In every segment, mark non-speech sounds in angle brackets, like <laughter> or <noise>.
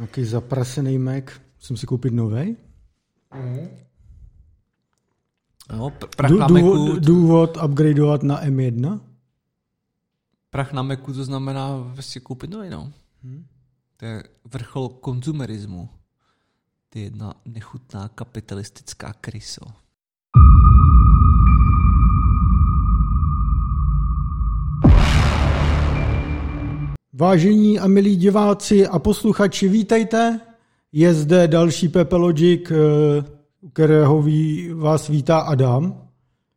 Nějaký zaprasený Mac. Musím si koupit nový. No, pr- prach na Macu, Důvod, důvod upgradeovat na M1? prach na Macu to znamená si koupit nový, no. To je vrchol konzumerismu. Ty jedna nechutná kapitalistická kryso. Vážení a milí diváci a posluchači, vítejte. Je zde další Pepe Logic, eh, u kterého ví, vás vítá Adam.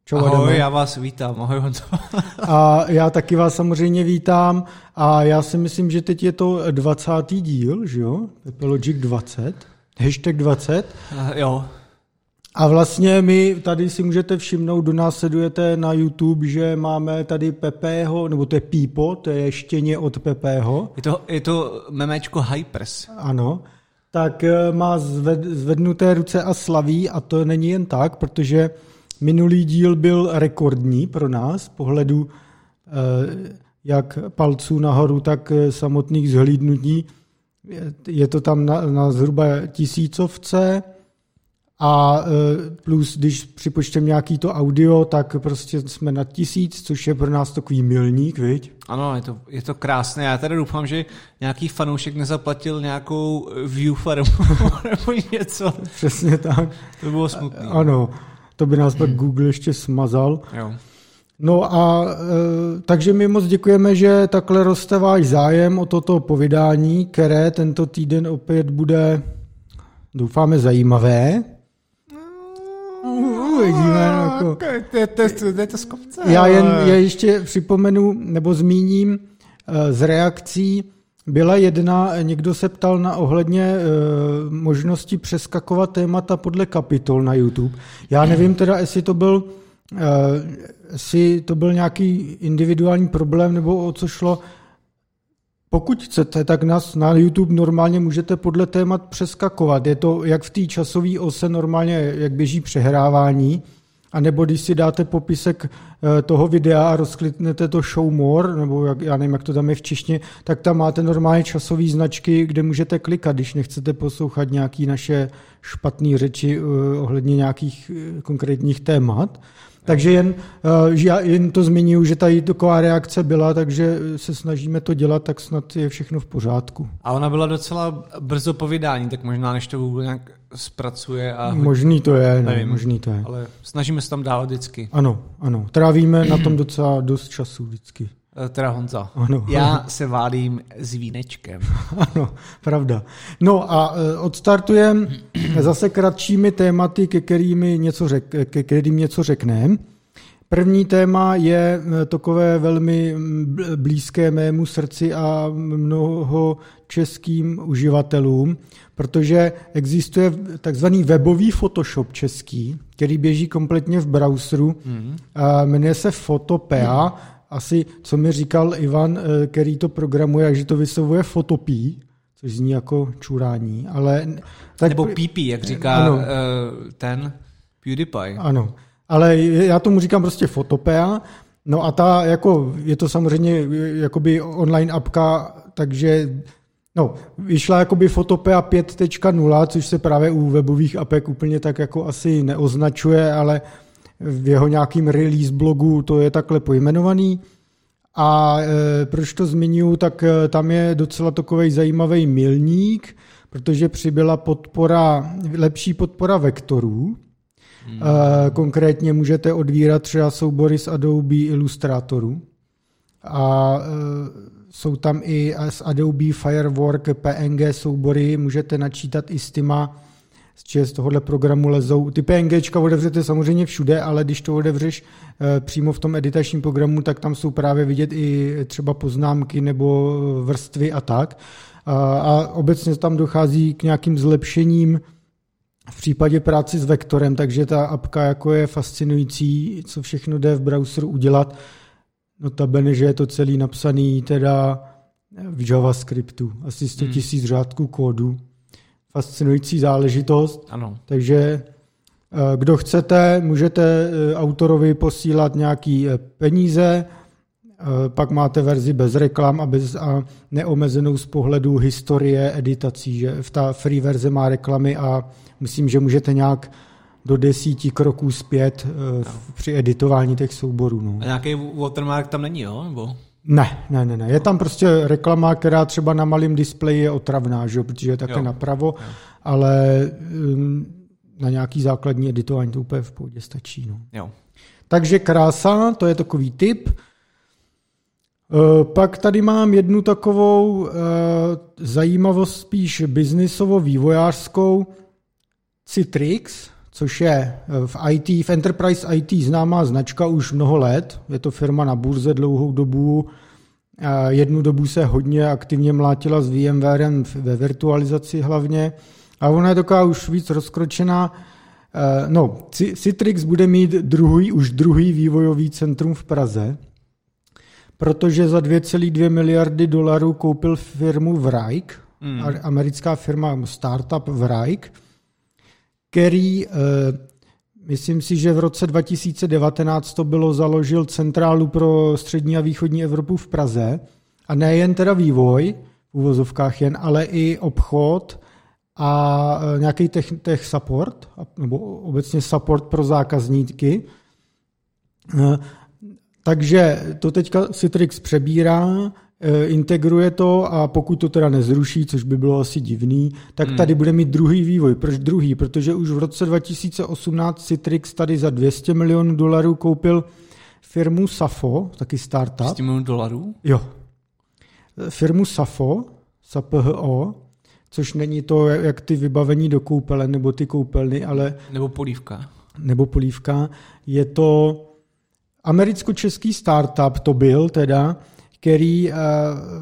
Čau, Ahoj, Adame. já vás vítám. Ahoj, Honzo. <laughs> A já taky vás samozřejmě vítám a já si myslím, že teď je to 20. díl, že jo? Pepe Logic 20, hashtag 20. Eh, jo, A vlastně my tady si můžete všimnout, do nás sledujete na YouTube, že máme tady Pepeho, nebo to je Pípo, to je štěně od Pepeho. je to, je to memečko Hypers. Ano, tak eh, má zved, zvednuté ruce a slaví a to není jen tak, protože minulý díl byl rekordní pro nás pohledu eh, jak palců nahoru, tak eh, samotných zhlídnutí. Je- Je to tam na, na zhruba tisícovce a eh, plus, když připočteme nějaký to audio, tak prostě jsme na tisíc, což je pro nás takový milník, viď? Ano, je to, je to krásné. Já tady doufám, že nějaký fanoušek nezaplatil nějakou view farmu <laughs> nebo něco. Přesně tak. To by bylo smutné. Ano, to by nás pak Google ještě smazal. Jo. No a e, takže my moc děkujeme, že takhle roste váš zájem o toto povídání, které tento týden opět bude, doufáme, zajímavé. Uvidíme, no, jako. To je, to, z kopce. Já jen je ještě připomenu nebo zmíním eh, z reakcí. Byla jedna, někdo se ptal na ohledně eh, možnosti přeskakovat témata podle kapitol na YouTube. Já nevím teda, jestli to byl, eh, jestli to byl nějaký individuální problém nebo o co šlo. Pokud chcete, tak nás na YouTube normálně můžete podle témat přeskakovat. Je to jak v té časové ose normálně, jak běží přehrávání, a nebo když si dáte popisek eh, toho videa a rozkliknete to show more, nebo jak, já nevím, jak to tam je v češtině, tak tam máte normálně časové značky, kde můžete klikat, když nechcete poslouchat nějaké naše špatné řeči eh, ohledně nějakých eh, konkrétních témat. Takže jen, eh, že já jen to zmiňuji, že tady taková reakce byla, takže se snažíme to dělat, tak snad je všechno v pořádku. A ona byla docela brzo po vydání, tak možná než to Google nějak zpracuje a... Možný to je, no, Nevím. možný to je. Ale snažíme se tam dávat vždycky. Ano, ano. Trávíme na tom docela dost času vždycky. Eh, Teda Honza. Ano. Já se válím s vínečkem. <laughs> Ano, pravda. No a e, odstartujeme <clears throat> zase kratšími tématy, ke kterým něco, řek, ke kterým něco řekneme. První téma je e, takové velmi mm, bl- blízké mému srdci a mnoho českým uživatelům, protože existuje takzvaný webový Photoshop český, který běží kompletně v browseru. A jmenuje se Photopea. Asi, co mi říkal Ivan, eh, který to programuje, že to vyslovuje Photopí, což zní jako čurání, ale... Tak, Nebo PP, jak říká Ano. eh, ten PewDiePie. Ano, ale já tomu říkám prostě Photopea, no a ta jako, je to samozřejmě jakoby online apka, takže no, vyšla jakoby Photopea 5.0, což se právě u webových apek úplně tak jako asi neoznačuje, ale v jeho nějakým release blogu to je takhle pojmenovaný. A e, proč to zmiňuji, tak e, tam je docela takový zajímavý milník, protože přibyla podpora, lepší podpora vektorů. Hmm. E, konkrétně můžete odvírat třeba soubory z Adobe Illustratoru. A e, jsou tam i z Adobe Firework PNG soubory, můžete načítat i s těma z tohohle programu lezou. Ty PNGčka otevřete samozřejmě všude, ale když to otevřeš eh, přímo v tom editačním programu, tak tam jsou právě vidět i třeba poznámky nebo vrstvy a tak. A, a obecně tam dochází k nějakým zlepšením v případě práci s vektorem, takže ta apka jako je fascinující, co všechno jde v browseru udělat. Notabene, že je to celý napsaný teda v JavaScriptu, asi 100 000 hmm. řádků kódu. Fascinující záležitost. Ano. Takže eh, kdo chcete, můžete eh, autorovi posílat nějaký eh, peníze, Pak máte verzi bez reklam a, bez, a neomezenou z pohledu historie editací, že v ta free verze má reklamy a myslím, že můžete nějak do desíti kroků zpět no. při editování těch souborů. No. A nějaký watermark tam není, jo? Nebo? Ne, ne, ne, ne. Je tam prostě reklama, která třeba na malém displeji je otravná, že? protože je také jo. napravo, jo. ale um, na nějaký základní editování to úplně v pohodě stačí. No. Jo. Takže krása, to je takový tip. Uh, pak tady mám jednu takovou uh, zajímavost spíš biznisovo-vývojářskou. Citrix, což je eh, v IT, v Enterprise IT známá značka už mnoho let. Je to firma na burze dlouhou dobu. Jednu dobu se hodně aktivně mlátila s VMwarem ve virtualizaci hlavně. A ona je taková už víc rozkročená. Eh, no, Citrix bude mít druhý, už druhý vývojový centrum v Praze, protože za 2,2 miliardy dolarů koupil firmu Vrike, mm. americká firma, startup Vrike, který, eh, myslím si, že v roce 2019 to bylo, založil centrálu pro střední a východní Evropu v Praze. A nejen teda vývoj, v uvozovkách jen, ale i obchod a eh, nějaký tech, tech support, nebo obecně support pro zákazníky. Eh, takže to teďka Citrix přebírá, integruje to a pokud to teda nezruší, což by bylo asi divný, tak hmm. tady bude mít druhý vývoj. Proč druhý? Protože už v roce 2018 Citrix tady za 200 milionů dolarů koupil firmu Safo, taky startup. 200 milionů dolarů? Jo. Firmu Safo, SAPHO, což není to, jak ty vybavení do koupele, nebo ty koupelny, ale... Nebo polívka. Nebo polívka. Je to americko-český startup, to byl teda, který eh,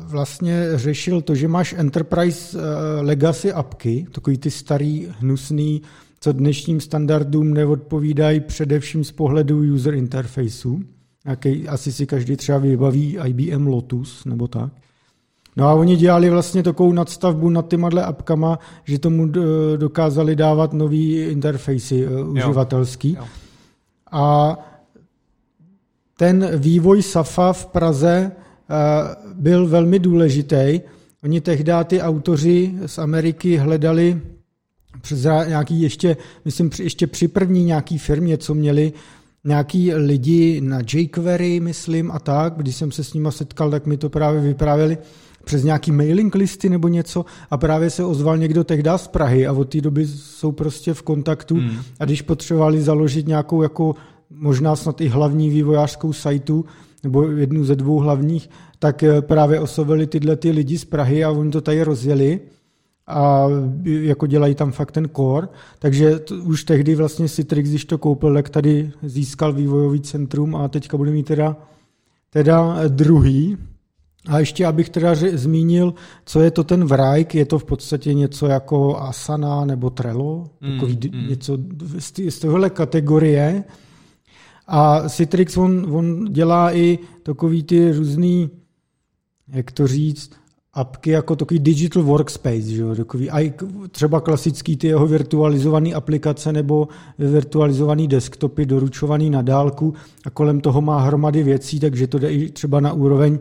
vlastně řešil to, že máš enterprise eh, legacy apky, takový ty starý, hnusný, co dnešním standardům neodpovídají především z pohledu user interfaceu. Asi si každý třeba vybaví IBM Lotus nebo tak. No a oni dělali vlastně takovou nadstavbu nad tyma apkama, že tomu dokázali dávat nový interfejsy eh, uživatelský. Jo. A ten vývoj SAFA v Praze byl velmi důležitý. Oni tehdy ty autoři z Ameriky hledali přes nějaký ještě, myslím, ještě při první nějaký firmě, co měli nějaký lidi na jQuery, myslím, a tak, když jsem se s nima setkal, tak mi to právě vyprávěli přes nějaký mailing listy nebo něco a právě se ozval někdo tehdy z Prahy a od té doby jsou prostě v kontaktu hmm. a když potřebovali založit nějakou jako možná snad i hlavní vývojářskou sajtu, nebo jednu ze dvou hlavních, tak eh, právě oslovili tyhle ty lidi z Prahy a oni to tady rozjeli a jako dělají tam fakt ten core, takže to, už tehdy vlastně Citrix, když to koupil, tak tady získal vývojový centrum a teďka bude mít teda, teda eh, druhý. A ještě abych teda zmínil, co je to ten Vrajk, je to v podstatě něco jako Asana nebo Trello, mm, takový mm. něco z, z tohohle kategorie, a Citrix, on, on dělá i takový ty různý, jak to říct, apky jako takový digital workspace, že jo? Takový, a třeba klasický ty jeho virtualizované aplikace nebo virtualizované desktopy doručovaný na dálku a kolem toho má hromady věcí, takže to jde i třeba na úroveň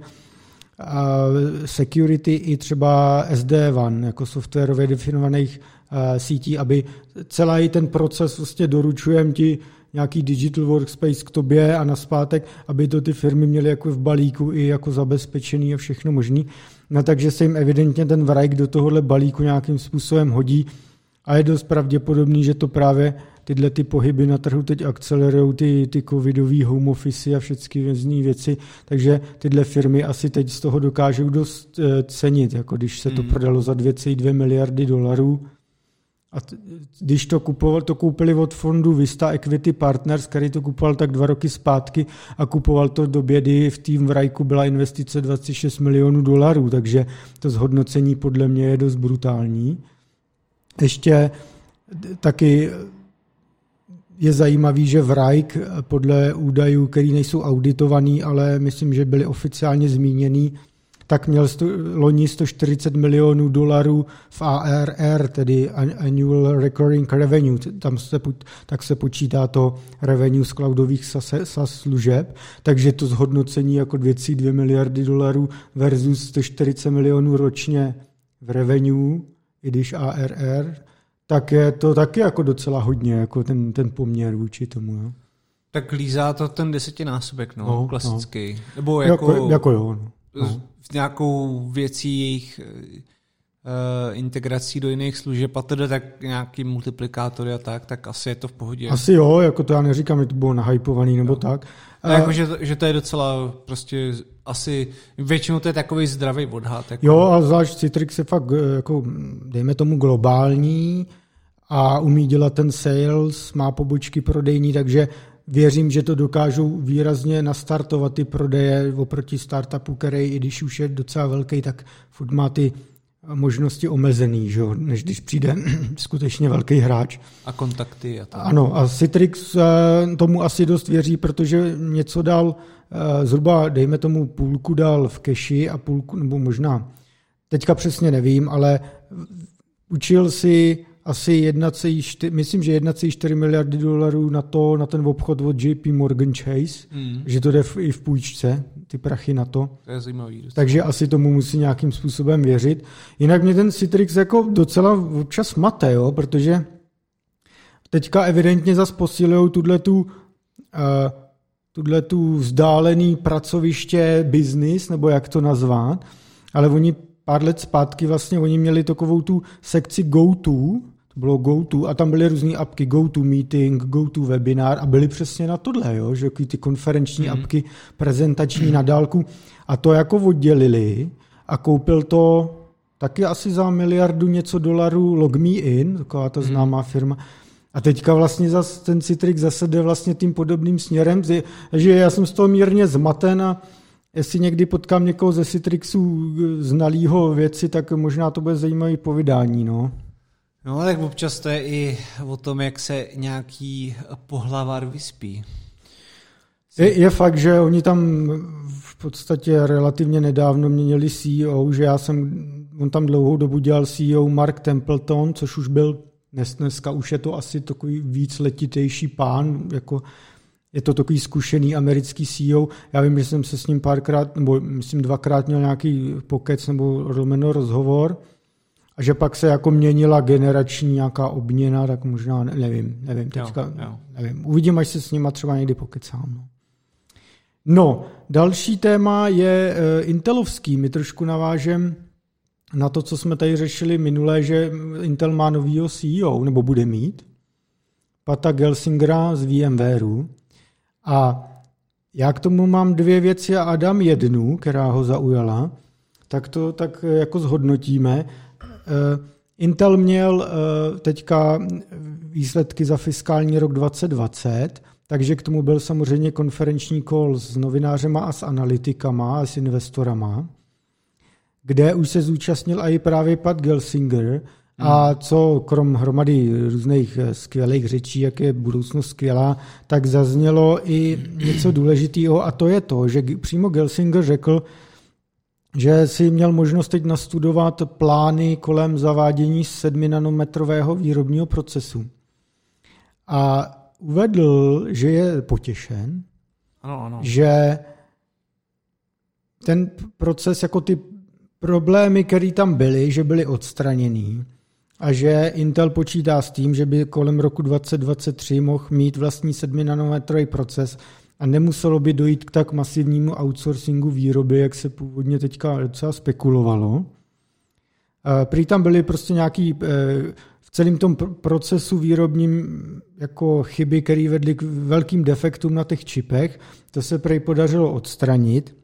security i třeba SD-WAN, jako softwarově definovaných sítí, aby celý ten proces vlastně doručujem ti nějaký digital workspace k tobě a naspátek, aby to ty firmy měly jako v balíku i jako zabezpečený a všechno možný. No takže se jim evidentně ten Vrajk do tohohle balíku nějakým způsobem hodí a je dost pravděpodobný, že to právě tyhle ty pohyby na trhu teď akcelerují ty, ty covidové home office a všechny různé věci, takže tyhle firmy asi teď z toho dokážou dost eh, cenit, jako když se to hmm. prodalo za 2,2 miliardy dolarů, a když to, kupoval, to koupili od fondu Vista Equity Partners, který to kupoval tak dva roky zpátky a kupoval to do bědy, v tým v Rajku byla investice 26 milionů dolarů, takže to zhodnocení podle mě je dost brutální. Ještě taky je zajímavý, že v Rajk podle údajů, které nejsou auditovaný, ale myslím, že byly oficiálně zmíněný, tak měl sto, loni 140 milionů dolarů v ARR, tedy Annual Recurring Revenue. Tam se, tak se počítá to revenue z cloudových SaaS služeb, takže to zhodnocení jako 2,2 miliardy dolarů versus 140 milionů ročně v revenue, i když ARR, tak je to taky jako docela hodně, jako ten, ten poměr vůči tomu. Jo. Tak lízá to ten desetinásobek, no, no klasický. No. Nebo jako, jako, jako jo. No. No. nějakou věcí jejich uh, integrací do jiných služeb a tedy tak nějaký multiplikátory a tak, tak asi je to v pohodě. Asi jo, jako to já neříkám, že to bylo nahypovaný nebo jo. tak. A jako, že, to, že to je docela prostě asi, většinou to je takový zdravý odhad. Jako. Jo, a zvlášť Citrix je fakt, eh, jako, dejme tomu globální a umí dělat ten sales, má pobočky prodejní, takže věřím, že to dokážou výrazně nastartovat ty prodeje oproti startupu, který, i když už je docela velký, tak furt má ty možnosti omezený, že? než když přijde <clears throat> skutečně velký hráč. A kontakty. A to. Ano, a Citrix eh, tomu asi dost věří, protože něco dal, eh, zhruba dejme tomu půlku dal v keši a půlku, nebo možná, teďka přesně nevím, ale učil si asi 1,4, myslím, že 1,4 miliardy dolarů na to, na ten obchod od JP Morgan Chase, mm. že to jde v, i v půjčce, ty prachy na to. To je zajímavý. Takže asi tomu musí nějakým způsobem věřit. Jinak mě ten Citrix jako docela občas mate, jo, protože teďka evidentně zase posilují tuhle tu, uh, tuhle tu vzdálený pracoviště business, nebo jak to nazvat, ale oni pár let zpátky vlastně oni měli takovou tu sekci go-to, to bylo go-to a tam byly různé apky, go-to meeting, go-to webinar a byly přesně na tohle, jo, že ty konferenční mm. apky, prezentační mm. na dálku a to jako oddělili a koupil to taky asi za miliardu něco dolarů LogMeIn, taková ta mhm. známá firma, a teďka vlastně zas, ten Citrix zase jde vlastně tím podobným směrem, že já jsem z toho mírně zmaten a Jestli někdy potkám někoho ze Citrixu znalýho věci, tak možná to bude zajímavé povídání, no. No, tak občas to je i o tom, jak se nějaký pohlavar vyspí. Je, je fakt, že oni tam v podstatě relativně nedávno měnili CEO, že já jsem, on tam dlouhou dobu dělal CEO Mark Templeton, což už byl dnes, dneska už je to asi takový víc letitejší pán, jako je to takový zkušený americký CEO. Já vím, že jsem se s ním párkrát, nebo myslím dvakrát měl nějaký pokec nebo rozhovor a že pak se jako měnila generační nějaká obměna, tak možná nevím, nevím, teďka jo, jo. nevím. Uvidím, až se s nima třeba někdy pokecám. No. no, další téma je uh, Intelovský. My trošku navážem na to, co jsme tady řešili minule, že Intel má novýho CEO, nebo bude mít, Pata Gelsingera z VMwareu. A já k tomu mám dvě věci a Adam jednu, která ho zaujala, tak to tak jako zhodnotíme. Eh, Intel měl eh, teďka výsledky za fiskální rok 2020, takže k tomu byl samozřejmě konferenční call s novinářema a s analytikama a s investorama, kde už se zúčastnil i právě Pat Gelsinger, a co krom hromady různých eh, skvělých řečí, jak je budoucnost skvělá, tak zaznělo i něco důležitého a to je to, že přímo Gelsinger řekl, že si měl možnost teď nastudovat plány kolem zavádění 7 nanometrového výrobního procesu. A uvedl, že je potěšen, ano, ano. že ten proces, jako ty problémy, které tam byly, že byly odstraněný, a že Intel počítá s tím, že by kolem roku 2023 mohl mít vlastní 7 nanometrový proces a nemuselo by dojít k tak masivnímu outsourcingu výroby, jak se původně teďka docela spekulovalo. Prý tam byly prostě nějaký eh, v celém tom procesu výrobním jako chyby, které vedly k velkým defektům na těch čipech. To se prej podařilo odstranit,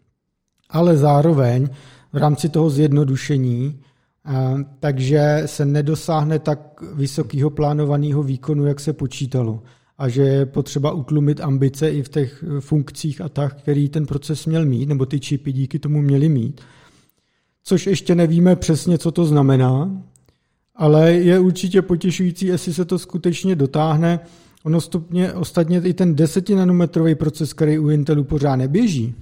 ale zároveň v rámci toho zjednodušení takže se nedosáhne tak vysokého plánovaného výkonu, jak se počítalo. A že je potřeba utlumit ambice i v těch funkcích a tak, který ten proces měl mít, nebo ty čipy díky tomu měly mít. Což ještě nevíme přesně, co to znamená, ale je určitě potěšující, jestli se to skutečně dotáhne. Ono stupně, ostatně i ten 10 nanometrový proces, který u Intelu pořád neběží,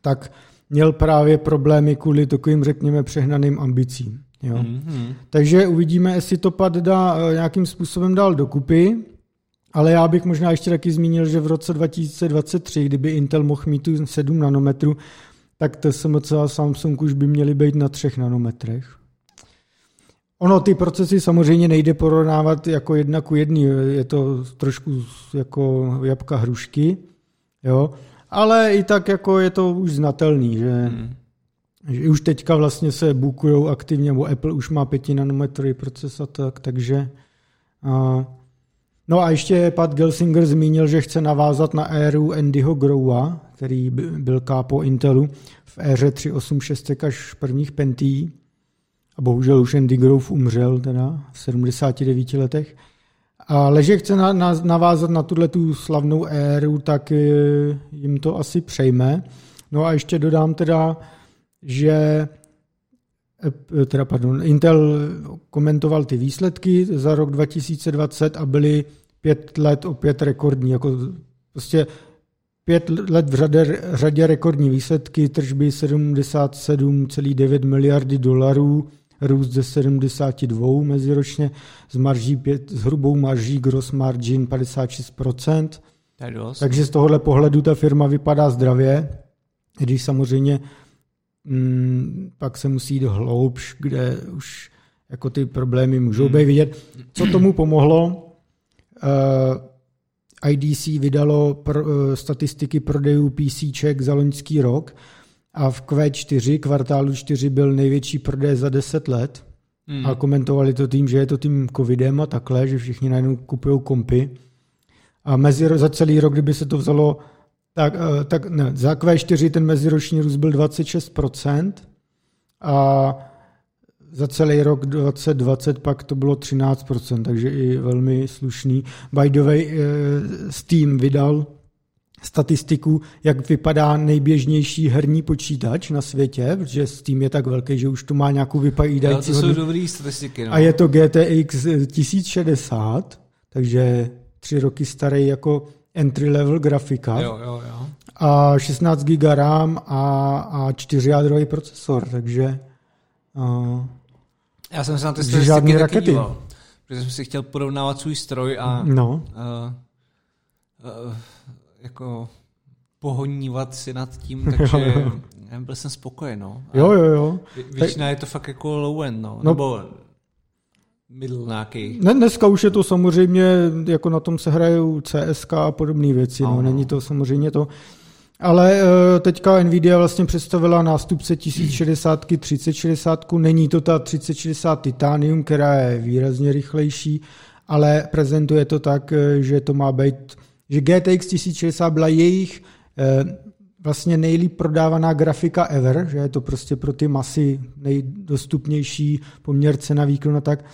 tak měl právě problémy kvůli takovým, řekněme, přehnaným ambicím. Jo. Mm-hmm. Takže uvidíme, jestli to pad dá eh, nějakým způsobem dál dokupy, ale já bych možná ještě taky zmínil, že v roce 2023, kdyby Intel mohl mít tu 7 nanometrů, tak TSMC a Samsung už by měly být na 3 nanometrech. Ono ty procesy samozřejmě nejde porovnávat jako jedna ku jedný, je to trošku jako jabka hrušky, jo, ale i tak jako je to už znatelný, že, hmm. že už teďka vlastně se bookují aktivně, nebo Apple už má 5 nanometrový proces a tak, takže a, No a ještě Pat Gelsinger zmínil, že chce navázat na éru Andyho Growa, který byl kápo Intelu v éře 386 až prvních Pentií. A bohužel už Andy Grove umřel teda v 79 letech. Ale že chce na, na, navázat na tuhle tu slavnou éru, tak eh, jim to asi přejme. No a ještě dodám teda, že eh, teda pardon, Intel komentoval ty výsledky za rok 2020 a byly pět let opět rekordní. Jako prostě pět let v řadě, řadě rekordní výsledky, tržby 77,9 miliardy dolarů, růst ze 72 meziročně, s, marží pět, s hrubou marží gross margin 56%. Takže z tohohle pohledu ta firma vypadá zdravě, když samozřejmě mm, pak se musí jít hloubš, kde už jako ty problémy můžou hmm. být vidět. Co tomu pomohlo? Uh, IDC vydalo pro, uh, statistiky prodejů PCček za loňský rok a v Q4, kvartálu 4 byl největší prodej za 10 let mm. a komentovali to tím, že je to tím covidem a takhle, že všichni najednou kupují kompy. A mezi, za celý rok, kdyby se to vzalo, tak, uh, tak ne, za Q4 ten meziroční růst byl 26% a za celý rok 2020 pak to bylo 13%, takže i velmi slušný. By the way, eh, Steam vydal statistiku, jak vypadá nejběžnější herní počítač na světě, protože Steam je tak velký, že už to má nějakou vypovídající no, to jsou dobrý statistiky. No. A je to GTX 1060, takže tři roky starý jako entry level grafika. Jo, jo, jo. A 16 GB RAM a, a 4 jádrový procesor, takže uh, já jsem se na ty statistiky rakety. díval, protože jsem si chtěl porovnávat svůj stroj a no. uh, uh, jako pohonívat si nad tím, <laughs> takže jo, jo. byl jsem spokojen. No. jo, jo, jo. Většina tak... je to fakt jako low end, no. no. Nebo middle nějaký. Ne, dneska už je to samozřejmě, jako na tom se hrajou CSK a podobné věci, no. no. Není to samozřejmě to. Ale eh, teďka Nvidia vlastně představila nástupce 1060, 3060, není to ta 3060 Titanium, která je výrazně rychlejší, ale prezentuje to tak, eh, že to má být, že GTX 1060 byla jejich eh, vlastně nejlíp prodávaná grafika ever, že je to prostě pro ty masy nejdostupnější poměr cena výkon a tak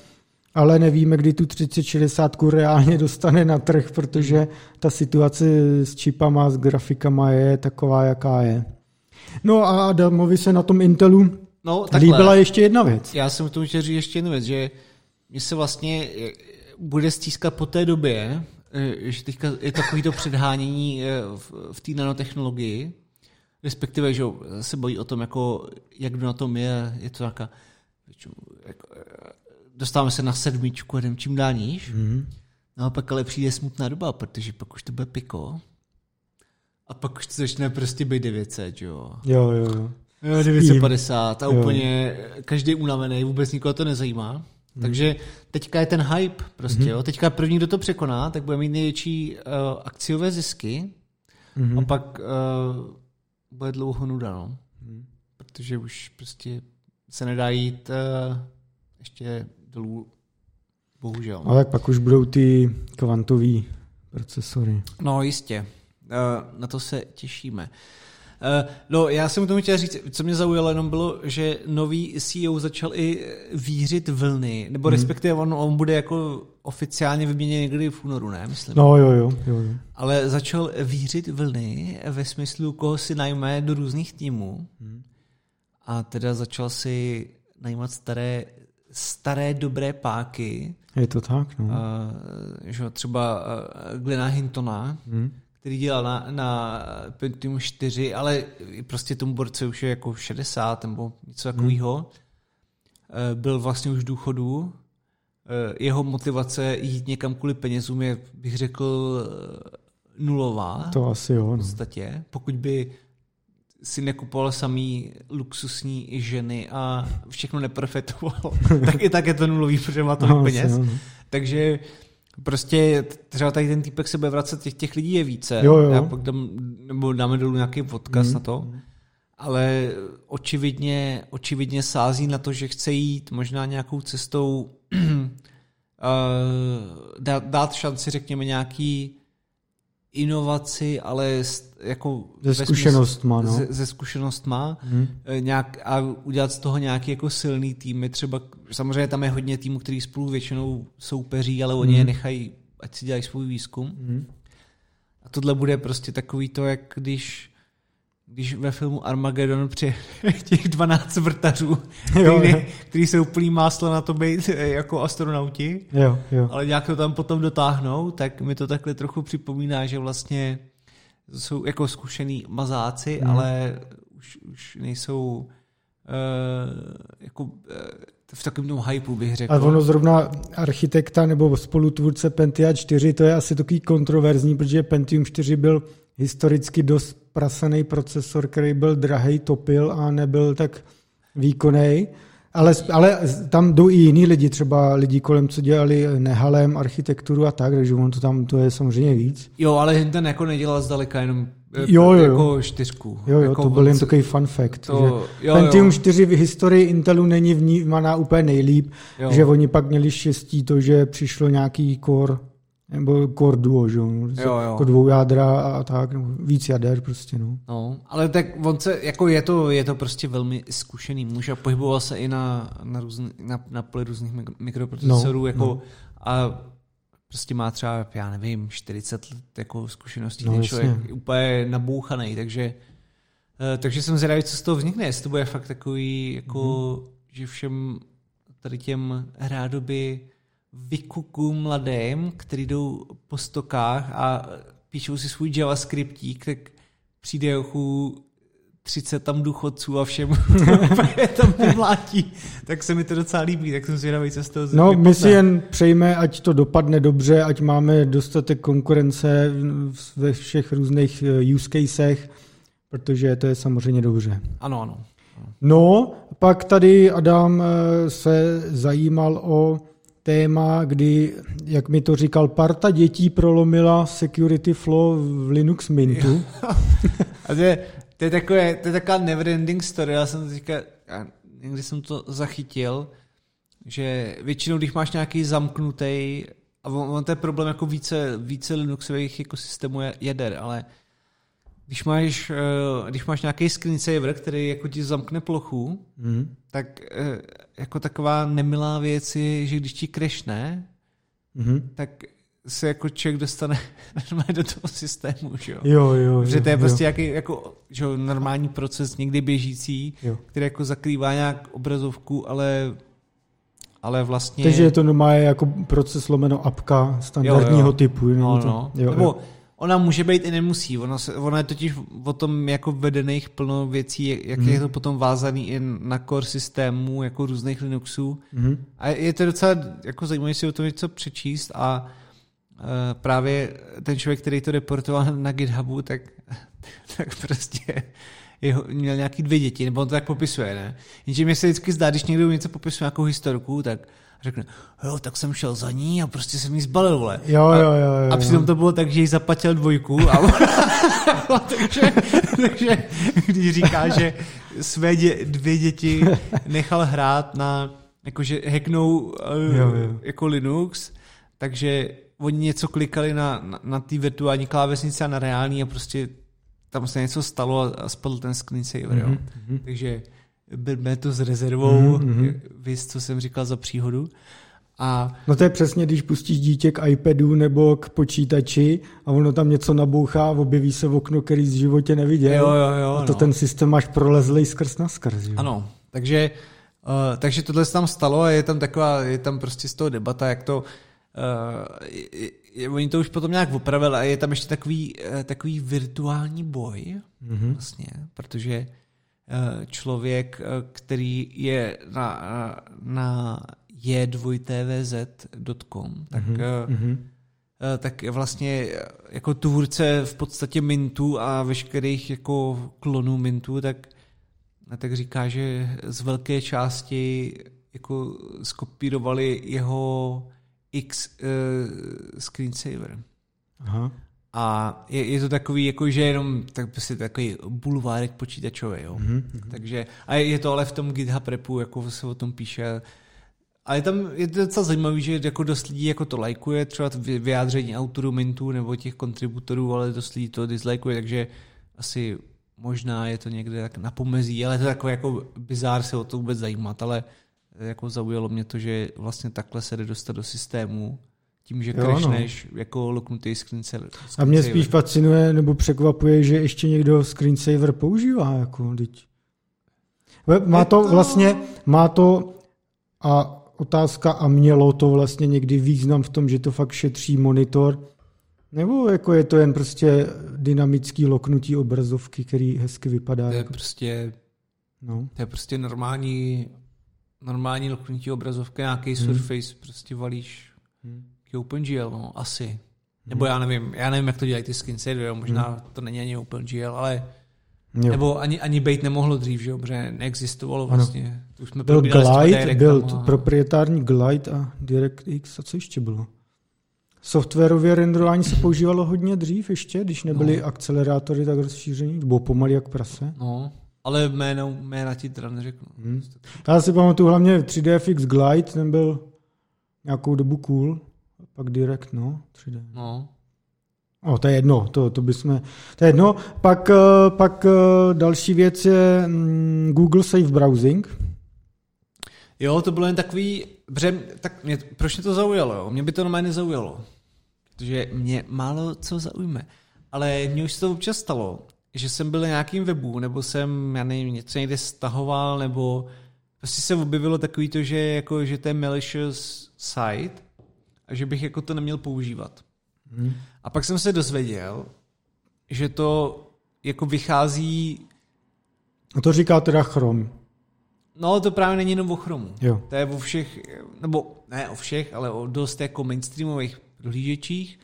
ale nevíme, kdy tu 3060 reálně dostane na trh, protože ta situace s čipama, s grafikama je taková, jaká je. No a Adamovi se na tom Intelu no, líbila ještě jedna věc. Já jsem k tomu chtěl říct ještě jednu věc, že mi se vlastně bude stískat po té době, eh, že teďka je takovýto předhánění eh, v té nanotechnologii, respektive, že se bojí o tom, jako, jak na tom je, je to nějaká jako, dostáváme se na sedmičku, jdem čím dál níž. Mm-hmm. No a pak ale přijde smutná doba, protože pak už to bude piko. A pak už to začne prostě být 900, jo. Jo, jo, jo. Jo, 950 a jo. úplně každý unavený, vůbec nikoho to nezajímá. Hmm. Takže teďka je ten hype prostě, hmm. jo. Teďka první, kdo to překoná, tak bude mít největší uh, akciové zisky hmm. a pak uh, bude dlouho nuda, no. Hmm. Protože už prostě se nedá jít uh, ještě dolů, bohužel. Ale tak pak už budou ty kvantové procesory. No jistě, uh, na to se těšíme. Uh, no, já jsem tomu chtěl říct, co mě zaujalo jenom bylo, že nový CEO začal i vířit vlny, nebo hmm. respektive on, on bude jako oficiálně vyměněn někdy v únoru, ne? Myslím. No jo, jo, jo, jo. Ale začal vířit vlny ve smyslu, koho si najme do různých týmů. Hmm. A teda začal si najímat staré staré dobré páky. Je to tak, no. Uh, že třeba uh, Glena Hintona, hmm. který dělal na, na Pentium 4, ale prostě tomu borce už je jako 60 nebo něco takového. Hmm. Byl vlastně už v důchodu. Jeho motivace jít někam kvůli penězům je, bych řekl, nulová. To asi jo. No. V podstatě. Pokud by si nekupoval samý luxusní ženy a všechno neprofetoval, <laughs> tak i tak je to nulový, protože má tolik no, peněz. No. Takže prostě třeba tady ten týpek se bude vracet, těch, těch lidí je více. Jo, jo. Já pak dám, nebo dáme dolů nějaký odkaz mm. na to. Ale očividně, očividně sází na to, že chce jít možná nějakou cestou <clears throat> uh, dát, dát šanci, řekněme, nějaký inovaci, ale jako ze zkušenost má, no. Ze, ze zkušenost má hmm. nějak, a udělat z toho nějaký jako silný týmy. Třeba samozřejmě tam je hodně týmů, který spolu většinou soupeří, ale oni hmm. je nechají, ať si dělají svůj výzkum. Hmm. A tohle bude prostě takový to, jak když když ve filmu Armageddon při <laughs> těch 12 vrtařů, který, který jsou plný máslo na to být eh, jako astronauti, jo, jo. ale nějak to tam potom dotáhnou, tak mi to takhle trochu připomíná, že vlastně jsou jako zkušený mazáci, hmm. ale už, už nejsou uh, jako uh, v takovém tom hypeu bych řekl. A ono zrovna architekta nebo spolutvůrce Pentium 4, to je asi takový kontroverzní, protože Pentium 4 byl historicky dost prasený procesor, který byl drahý, topil a nebyl tak výkonný. Ale, ale tam jdou i jiní lidi, třeba lidi kolem, co dělali nehalem, architekturu a tak, takže on to tam, to je samozřejmě víc. Jo, ale ten jako nedělal zdaleka jenom eh, jo, jo, jako čtyřku. Jo, jo, jako to byl jen takový fun fact. To, že jo, Pentium jo. 4 v historii Intelu není vnímaná úplně nejlíp, jo. že oni pak měli štěstí to, že přišlo nějaký core nebo core duo, že jo, jo. jako dvou jádra a tak, nebo víc jader prostě, no. No, ale tak on se, jako je to, je to prostě velmi zkušený muž a pohyboval se i na, na, různý, na, na poli různých mikroprocesorů, no, jako no. a prostě má třeba, já nevím, 40 let jako zkušeností, no, ten člověk úplně nabouchaný, takže uh, takže jsem zvědavý, co z toho vznikne, jestli to bude fakt takový, jako, mm. že všem tady těm rádoby vykuku mladým, který jdou po stokách a píšou si svůj JavaScriptík, tak přijde jochu 30 tam důchodců a všem je tam vymlátí. Tak se mi to docela líbí, tak jsem zvědavý, co z toho No, my si jen přejme, ať to dopadne dobře, ať máme dostatek konkurence ve všech různých eh, use casech, protože to je samozřejmě dobře. Ano, ano. No, pak tady Adam eh, se zajímal o téma, kdy, jak mi to říkal, parta dětí prolomila security flow v Linux Mintu. A to je, to je, takové, to je taková neverending story. Já jsem říkal, někdy jsem to zachytil, že většinou, když máš nějaký zamknutý, a on, on to je problém jako více, více Linuxových ekosystémů jader, ale když máš, eh, když máš nějaký screensaver, který jako ti zamkne plochu, mm. tak eh, jako taková nemilá věc je, že když ti krešne, mm. tak se jako člověk dostane <laughs> do toho systému, že jo? Jo, jo, Protože to je jo, prostě jaký, jako, že jo, normální proces, někdy běžící, jo. který jako zakrývá nějak obrazovku, ale ale vlastně... Takže je to normálně jako proces lomeno apka standardního jo, jo. typu. No, no. Jo, Nebo jo. Ona může být i nemusí. Ona, se, ona je totiž o tom jako vedených plno věcí, jak mm. je to potom vázaný i na core systému, jako různých Linuxů. Mm. A je to docela jako zajímavé si o tom něco přečíst a uh, právě ten člověk, který to reportoval na GitHubu, tak, <laughs> tak prostě jeho, měl nějaký dvě děti, nebo on to tak popisuje, ne? Jenže mi se vždycky zdá, když někdo něco popisuje nějakou historku, tak řekne, jo, tak jsem šel za ní a prostě jsem jí zbalil, vole. Jo, jo, jo, jo. A přitom to bylo tak, že jí zaplatil dvojku a <laughs> takže, takže když říká, že své dě, dvě děti nechal hrát na, jakože hacknou uh, jo, jo. jako Linux, takže oni něco klikali na, na, na té virtuální klávesnici a na reální a prostě tam se něco stalo a, a spadl ten screensaver, mm-hmm. jo. Mhm. Takže berme to s rezervou, mm-hmm. víš, co jsem říkal za příhodu. A... No to je přesně, když pustíš dítě k iPadu nebo k počítači a ono tam něco nabouchá a objeví se v okno, který v životě neviděl. Jo, jo, jo, a to no. ten systém máš prolezlej skrz na skrz. Ano, takže, uh, takže tohle se tam stalo a je tam taková, je tam prostě z toho debata, jak to uh, oni to už potom nějak opravili a je tam ještě takový, uh, takový virtuální boj, mm-hmm. vlastně, protože člověk, uh, který je na, na je2tvz.com, tak mm-hmm. tak vlastně jako tvůrce v podstatě Mintu a veškerých jako klonů Mintu, tak, tak říká, že z velké části jako skopírovali jeho X uh, screensaver. Aha. A je, je to takový, jako že jenom tak prostě takový bulvárek počítačový, jo. Mm-hmm. Takže, a je to ale v tom GitHub repu, jako se o tom píše. A je tam, je to docela zajímavý, že jako dost lidí jako to lajkuje, třeba vyjádření autorů Mintu nebo těch kontributorů, ale dost lidí to dislajkuje, takže asi možná je to někde tak na pomezí, ale to je takový jako bizár se o to vůbec zajímat, ale jako zaujalo mě to, že vlastně takhle se jde dostat do systému, tím, že crashneš no. jako loknutý screensaver. A mě spíš fascinuje nebo překvapuje, že ještě někdo screensaver používá. Jako, teď. Má to vlastně, má to a otázka a mělo to vlastně někdy význam v tom, že to fakt šetří monitor, nebo jako je to jen prostě dynamický loknutí obrazovky, který hezky vypadá? To je jako... prostě, no. to je prostě normální normální loknutí obrazovky, nějaký hmm. Surface prostě valíš hmm. OpenGL, no, asi. Hmm. Nebo já nevím, já nevím, jak to dělají ty screensavery, možná hmm. to není ani OpenGL, ale Jo. Nebo ani, ani být nemohlo dřív, že jo, protože neexistovalo vlastně. To už jsme byl Glide, byl a... proprietární Glide a DirectX a co ještě bylo? Softwarově renderování se používalo hodně dřív ještě, když nebyly no. akcelerátory tak rozšíření, bylo pomalý jak prase. No, ale jméno, jména ti teda neřeknu. Hmm. Já si pamatuju hlavně 3DFX Glide, ten byl nějakou dobu cool. Pak Direct, no, 3D. No. O, to je jedno, to, to bychom, to je jedno. Pak, eh, pak eh, další věc je mm, Google Safe Browsing. Jo, to bylo jen takový, bře, tak mě, proč mě to zaujalo? Jo? Mě by to normálně nezaujalo. Protože mě málo co zaujme. Ale mně už se to občas stalo, že jsem byl na nějakým webu, nebo jsem, já nevím, něco někde stahoval, nebo prostě se objevilo takový to, že, jako, že to je malicious site a že bych jako to neměl používat. Hmm. A pak jsem se dozvěděl, že to jako vychází... A to říká teda Chrome. No, to právě není jenom o Chromu. Jo. To je o všech, nebo ne o všech, ale o dost jako mainstreamových prohlížečích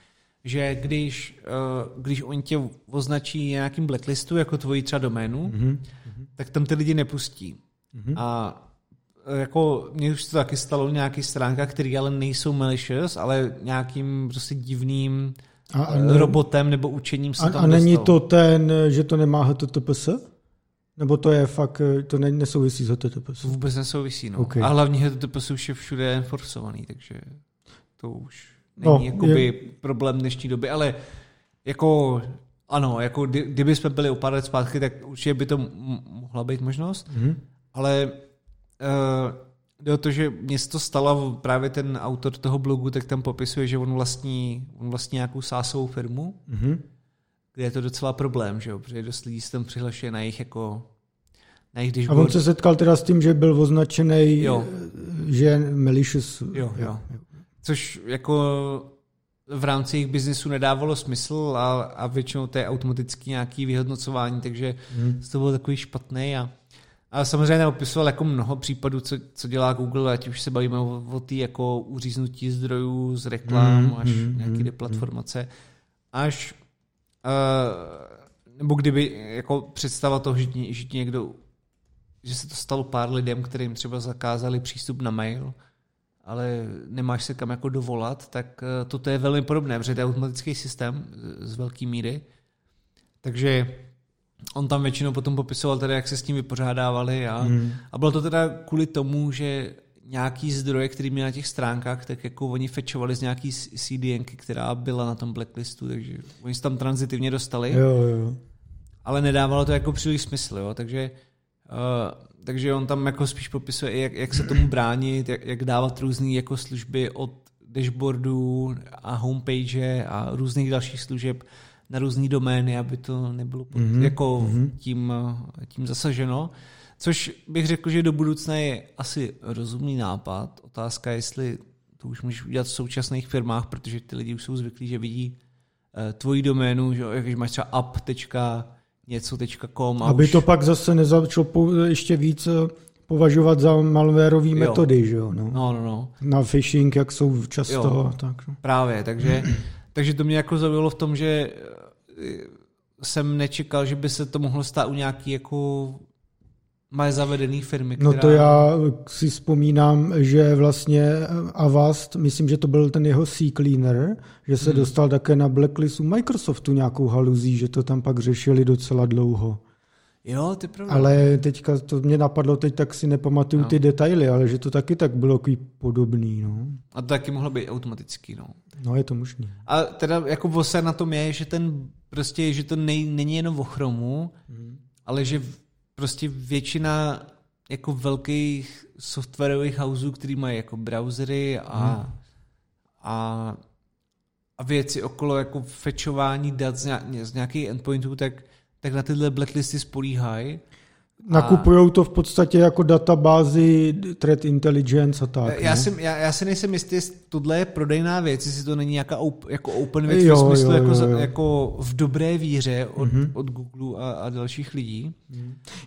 že když, uh, když oni tě označí nějakým blacklistu jako tvoji třeba doménu, mm-hmm. tak tam ty lidi nepustí. Mm-hmm. A eh, jako mně už to taky stalo nějaký stránka, které ale nejsou malicious, ale nějakým prostě divným a, a ne, robotem nebo učením se a, tam A není dostal. to ten, že to nemá HTTPS? Nebo to je fakt, eh, to ne, nesouvisí s HTTPS? Vůbec nesouvisí, no. Okay. A hlavně HTTPS už je všude enforcovaný, takže to už není no, jakoby je... problém dnešní doby, ale jako ano, jako kdyby jsme byli o pár let zpátky, tak určitě by to mohla být možnost, mm-hmm. ale jde o to, že mě to stalo právě ten autor toho blogu, tak tam popisuje, že on vlastní, on vlastní nějakou sásovou firmu, mm-hmm. kde je to docela problém, že jo, protože dost lidí se tam přihlašuje na jejich jako na jejich A on se setkal teda s tím, že byl označený, že malicious. Jo, jo. jo. Což jako v rámci jejich biznesu nedávalo smysl a, a většinou to je automaticky nějaký vyhodnocování, takže hmm. to bylo takový špatný a, a samozřejmě opisoval jako mnoho případů, co, co dělá Google, ať už se bavíme o, o té jako uříznutí zdrojů z reklam hmm. až hmm. nějaké hmm. deplatformace, až uh, nebo kdyby jako představa toho, že, že někdo že se to stalo pár lidem, kterým třeba zakázali přístup na mail, ale nemáš se kam jako dovolat, tak eh, toto je velmi podobné, protože to je automatický systém z velké míry. Takže on tam většinou potom popisoval teda, jak se s tím vypořádávali a, hmm. a bylo to teda kvůli tomu, že nějaký zdroje, který měl na těch stránkách, tak jako oni fetchovali z nějaký CDN, která byla na tom blacklistu, takže oni se tam transitivně dostali. Jo, jo. Ale nedávalo to jako příliš smysl, jo, takže uh, takže on tam jako spíš popisuje, jak, jak se tomu bránit, jak, jak dávat různé jako služby od dashboardu a homepage a různých dalších služeb na různé domény, aby to nebylo pod, mm-hmm. jako mm-hmm. Tím, tím zasaženo. Což bych řekl, že do budoucna je asi rozumný nápad. Otázka, jestli to už můžeš udělat v současných firmách, protože ty lidi už jsou zvyklí, že vidí uh, tvoji doménu, že když máš třeba app.něco.com. Aby už... to pak zase nezačalo ještě víc eh, považovat za malwareové metody, že jo? No. no, no, no. Na phishing, jak jsou často. Jo, tak, no. Právě, takže, takže to mě jako zaujalo v tom, že jsem nečekal, že by se to mohlo stát u nějaký jako má zavedený firmy. Která... No to já si vzpomínám, že vlastně Avast, myslím, že to byl ten jeho C-Cleaner, že se hmm. dostal také na blacklistu Microsoftu nějakou haluzí, že to tam pak řešili docela dlouho. Jo, ty pravda. Ale teďka to mě napadlo, teď tak si nepamatuju no. ty detaily, ale že to taky tak bylo takový podobný. No. A to taky mohlo být automatický, no. No, je to možné. A teda jako vosa na tom je, že ten prostě, že to nej, není jenom o chromu, hmm. ale že prostě většina jako velkých softwarových houseů, který mají jako browsery a, hmm. a, a věci okolo jako fetchování dat z, nějak, z nějakých endpointů, tak, tak na tyhle blacklisty spolíhají Nakupují to v podstatě jako databázi threat intelligence a tak. Já, si, já, já si nejsem jistý, jestli tohle je prodejná věc, jestli to není nějaká op, jako open věc jo, v smyslu jo, jako, jo, jo. jako v dobré víře od, mm-hmm. od Google a, a dalších lidí.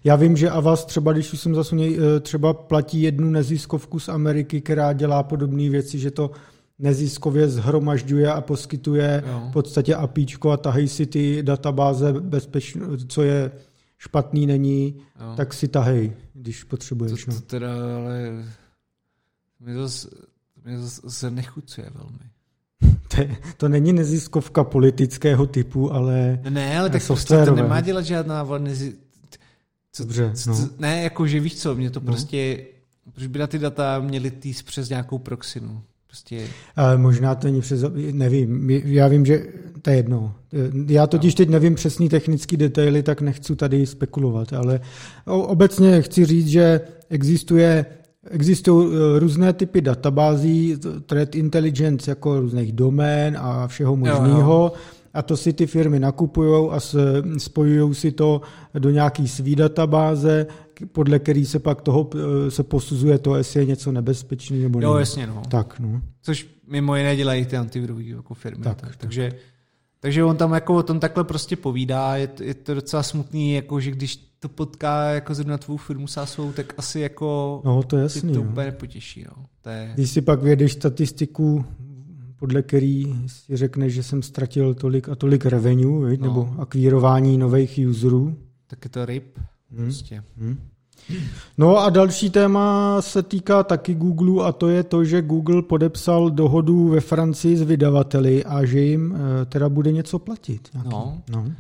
Já vím, že Avast třeba, když už jsem zasuněj, eh, třeba platí jednu neziskovku z Ameriky, která dělá podobné věci, že to neziskově zhromažďuje a poskytuje jo. v podstatě APIčko a tahají si ty databáze bezpečně, co je špatný není, jo. tak si tahej, když potřebuješ. To, to no. teda, ale mě to, mě to se nechucuje velmi. <laughs> To, to není neziskovka politického typu, ale Ne, ale tak prostě to nemá dělat žádná nezi... Co, Dobře, co, no. Ne, jako že víš co, mě to no. prostě, proč by na ty data měly týst přes nějakou proxinu? Prostě... Ale možná to není přes, nevím, já vím, že to je jedno. Já totiž no. teď nevím přesný technický detaily, tak nechci tady spekulovat, ale obecně chci říct, že existuje Existují e, různé typy databází, threat intelligence jako různých domén a všeho možného. A to si ty firmy nakupují a spojují si to do nějaký svý databáze, podle který se pak toho eh, se posuzuje to, jestli je něco nebezpečné nebo ne. Jo, jasně, no. Tak, no. Což mimo jiné dělají ty antivirové jako firmy. Tak, tak. Takže, takže on tam jako o tom takhle prostě povídá, je to, je to docela smutný, jako že když to potká jako zrovna tvou firmu sásou, tak asi jako no, to, jasný, to úplně nepotěší. No. To je... Když si pak vědeš statistiku, podle který si řekneš, že jsem ztratil tolik a tolik revenue, no. nebo akvírování nových userů. Tak je to RIP. Hmm. Prostě. Hmm. No a další téma se týká taky Google a to je to, že Google podepsal dohodu ve Francii s vydavateli a že jim eh, teda bude něco platit. No. no.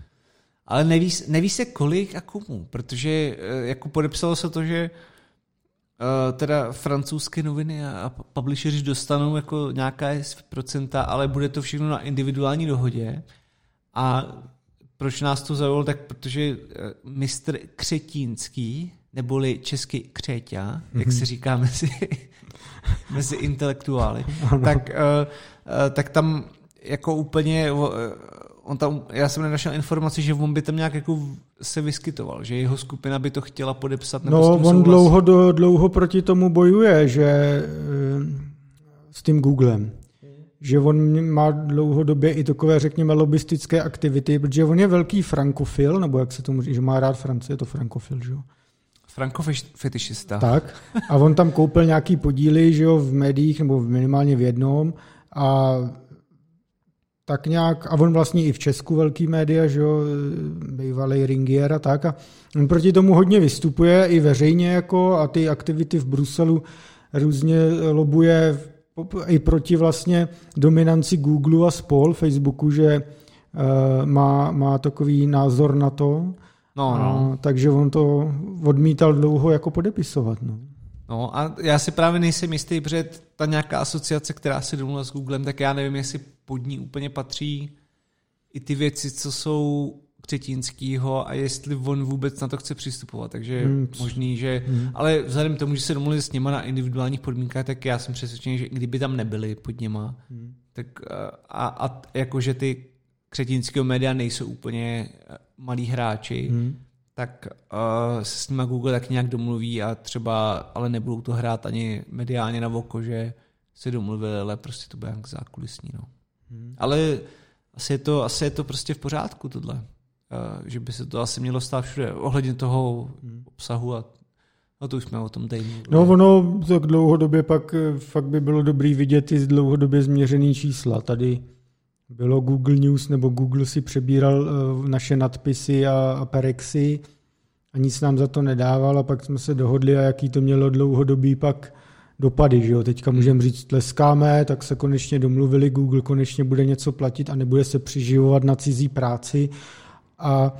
Ale neví, neví se kolik a komu, protože eh, jako podepsalo se to, že uh, teda francouzské noviny a publishers dostanou jako nějaká procenta, ale bude to všechno na individuální dohodě a proč nás to zaujalo, tak protože eh, mistr Křetínský, neboli český Křeťa, mm-hmm. jak se mhm. říká mezi, <laughs> mezi intelektuály, tak, uh, uh, tak tam jako úplně, on tam, já jsem nenašel informaci, že on by tam nějak jako se vyskytoval, že jeho skupina by to chtěla podepsat. Nebo no, on dlouho, do, dlouho proti tomu bojuje, že s tím Googlem že on má dlouhodobě i takové, řekněme, lobistické aktivity, protože on je velký frankofil, nebo jak se tomu říká, že má rád Francie, je to frankofil, že jo? Frankofetišista. Tak. A on tam koupil nějaký podíly, že jo, v médiích, nebo minimálně v jednom. A tak nějak, a on vlastně i v Česku velký média, že jo, bývalý Ringier a tak. A on proti tomu hodně vystupuje i veřejně jako a ty aktivity v Bruselu různě lobuje i proti vlastně dominanci Google a spol Facebooku, že uh, má, má takový názor na to. No, no. A, takže on to odmítal dlouho jako podepisovat. No. No a já si právě nejsem jistý, protože ta nějaká asociace, která se domluvila s Googlem, tak já nevím, jestli pod ní úplně patří i ty věci, co jsou Křetínskýho a jestli on vůbec na to chce přistupovat. Takže hmm. možný, že... Hmm. Ale vzhledem k tomu, že se domluvili s nima na individuálních podmínkách, tak já jsem přesvědčený, že kdyby tam nebyli pod něma, hmm. tak a, a jakože ty křetínského média nejsou úplně malí hráči, hmm. tak uh, se s nima Google tak nějak domluví a třeba ale nebudou to hrát ani mediálně na oko, že se domluvili, ale prostě to bude nějak zákulisní. No. Hmm. Ale asi je, to, asi je to prostě v pořádku tohle. Že by se to asi mělo stát všude. Ohledně toho hmm. obsahu a No to už jsme o tom tady mluvili. No ono tak dlouhodobě pak eh, fakt by bylo dobrý vidět i z dlouhodobě změřený čísla. Tady bylo Google News, nebo Google si přebíral uh, naše nadpisy a, a perexy a nic nám za to nedával a pak jsme se dohodli a jaký to mělo dlouhodobý pak dopady. Že jo? Teďka můžeme říct, tleskáme, tak se konečně domluvili, Google konečně bude něco platit a nebude se přiživovat na cizí práci, a,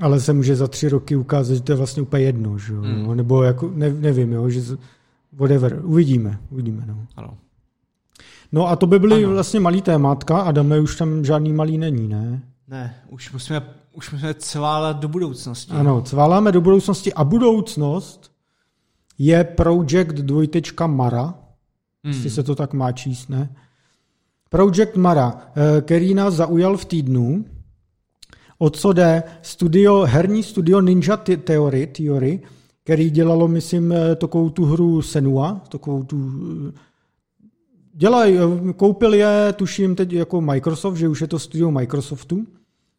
ale se může za tři roky ukázat, že to je vlastně úplně jedno. Že jo? Mm. Nebo jako, ne, nevím, jo? že whatever. Uvidíme. uvidíme no. Ano. No a to by byly ano. vlastně malý témátka. Adame už tam žádný malý není, ne? Ne, už musíme, už musíme cválat do budoucnosti. Ano, cváláme do budoucnosti a budoucnost je Project dvojtečka Mara, hmm. jestli se to tak má číst, ne? Project Mara, eh, který nás zaujal v týdnu, o co jde, studio, herní studio Ninja Theory, Theory který dělalo, myslím, eh, takovou tu hru Senua, takovou tu eh, Dělají, koupil je, tuším teď jako Microsoft, že už je to studio Microsoftu.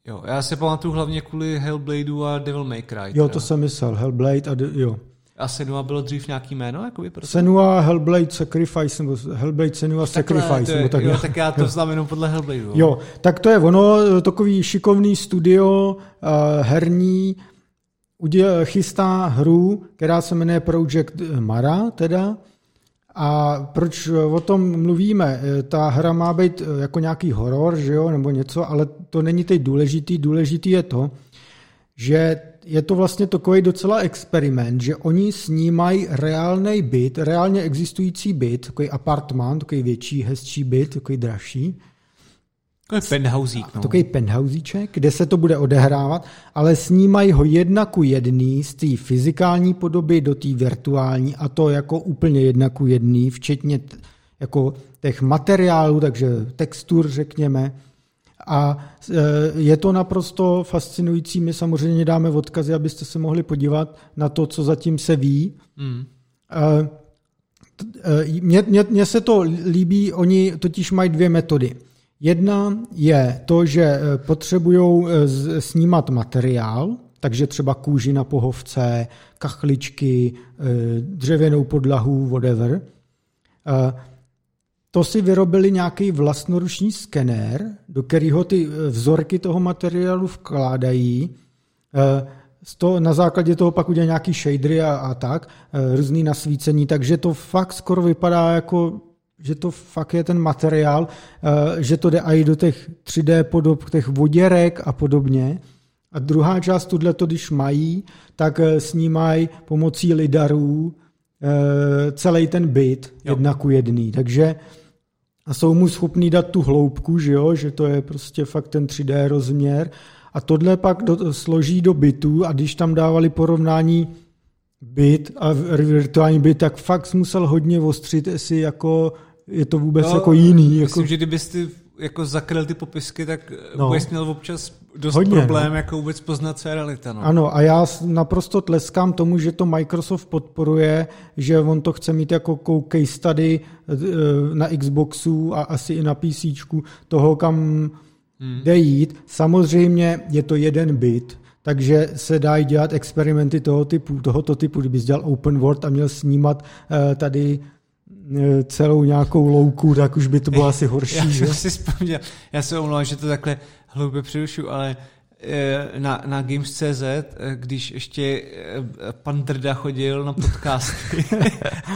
Jo, já se pamatuju hlavně kvůli Hellbladeu a Devil May Cry. Jo, to jsem myslel, Hellblade a de, jo. A Senua bylo dřív nějaký jméno? Jakoby, proto? Senua Hellblade Sacrifice, nebo Hellblade Senua Takhle, Sacrifice. Je, nebo tak, jo, tak já to znám jenom podle Hellbladeu. Jo, tak to je ono, takový šikovný studio, uh, herní, uděl, chystá hru, která se jmenuje Project Mara, teda, a proč o tom mluvíme? Ta hra má být jako nějaký horor, že jo, nebo něco, ale to není teď důležitý. Důležitý je to, že je to vlastně takový docela experiment, že oni snímají reálný byt, reálně existující byt, takový apartmán, takový větší, hezčí byt, takový dražší. Takový penthousík. No. Takový penthousíček, kde se to bude odehrávat, ale snímají ho jedna ku jedný z té fyzikální podoby do té virtuální a to jako úplně jedna ku jedný, včetně jako těch materiálů, takže textur řekněme, a e, je to naprosto fascinující. My samozřejmě dáme odkazy, abyste se mohli podívat na to, co zatím se ví. Mm. Mně, mně, mně se to líbí, oni totiž mají dvě metody. Jedna je to, že potřebují snímat materiál, takže třeba kůži na pohovce, kachličky, dřevěnou podlahu, whatever to si vyrobili nějaký vlastnoruční skenér, do kterého ty eh, vzorky toho materiálu vkládají. Eh, na základě toho pak udělají nějaký shadery a, a tak, eh, různý nasvícení, takže to fakt skoro vypadá jako, že to fakt je ten materiál, že to jde i do těch 3D podob, těch voděrek a podobně. A druhá část, tuhle to, když mají, tak snímají pomocí lidarů celý ten byt jedna ku jedný. Takže a jsou mu schopní dát tu hloubku, že, jo? že to je prostě fakt ten 3D rozměr. A tohle pak do, složí do bytu a když tam dávali porovnání byt a virtuální byt, tak fakt musel hodně ostřit, jestli jako je to vůbec no, jako jiný. Myslím, jako... že kdybyste jako zakryl ty popisky, tak no. budeš měl občas dost Hodně, problém, no. jako vůbec poznat, co je realita. No. Ano, a já naprosto tleskám tomu, že to Microsoft podporuje, že on to chce mít jako case study eh, na Xboxu a asi i na PC toho, kam hmm. jde jít. Samozřejmě je to jeden bit, takže se dají dělat experimenty toho typu, tohoto typu, kdyby dělal open world a měl snímat uh, tady E, celou nějakou louku, tak už by to bylo asi horší. Já že? si vzpomněl, já se omlouvám, že to takhle hloupě přerušu, ale e, na, na Games.cz, e, když ještě pan Drda chodil na podcasty,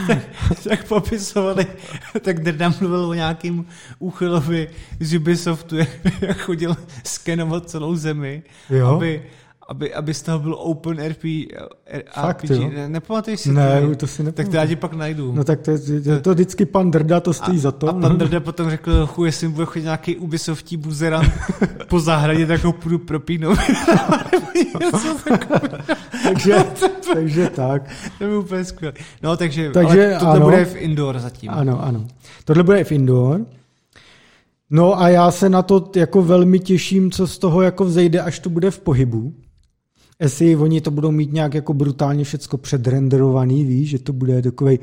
tak, <laughs> tak popisovali, tak Drda mluvil o nějakým úchylovi z Ubisoftu, jak chodil skenovat celou zemi, jo? aby aby, aby z toho byl open RP, Fakt, RPG. Jo? Ne, nepamatuješ si ne, to? to si nepamatuji. Tak to já ti pak najdu. No tak to, je, to vždycky pan Drda, to stojí a, za to. A pan Drda potom řekl, chu, jestli bude chodit nějaký Ubisoftí buzerant po zahradě, tak ho půjdu propínout. <laughs> takže, <laughs> takže tak. To je úplně skvělé. No, takže, takže ale tohle ano, bude v indoor zatím. Ano, ano. Tohle bude v indoor. No a já se na to jako velmi těším, co z toho jako vzejde, až to bude v pohybu jestli oni to budou mít nějak jako brutálně všecko předrenderovaný, víš, že to bude takový,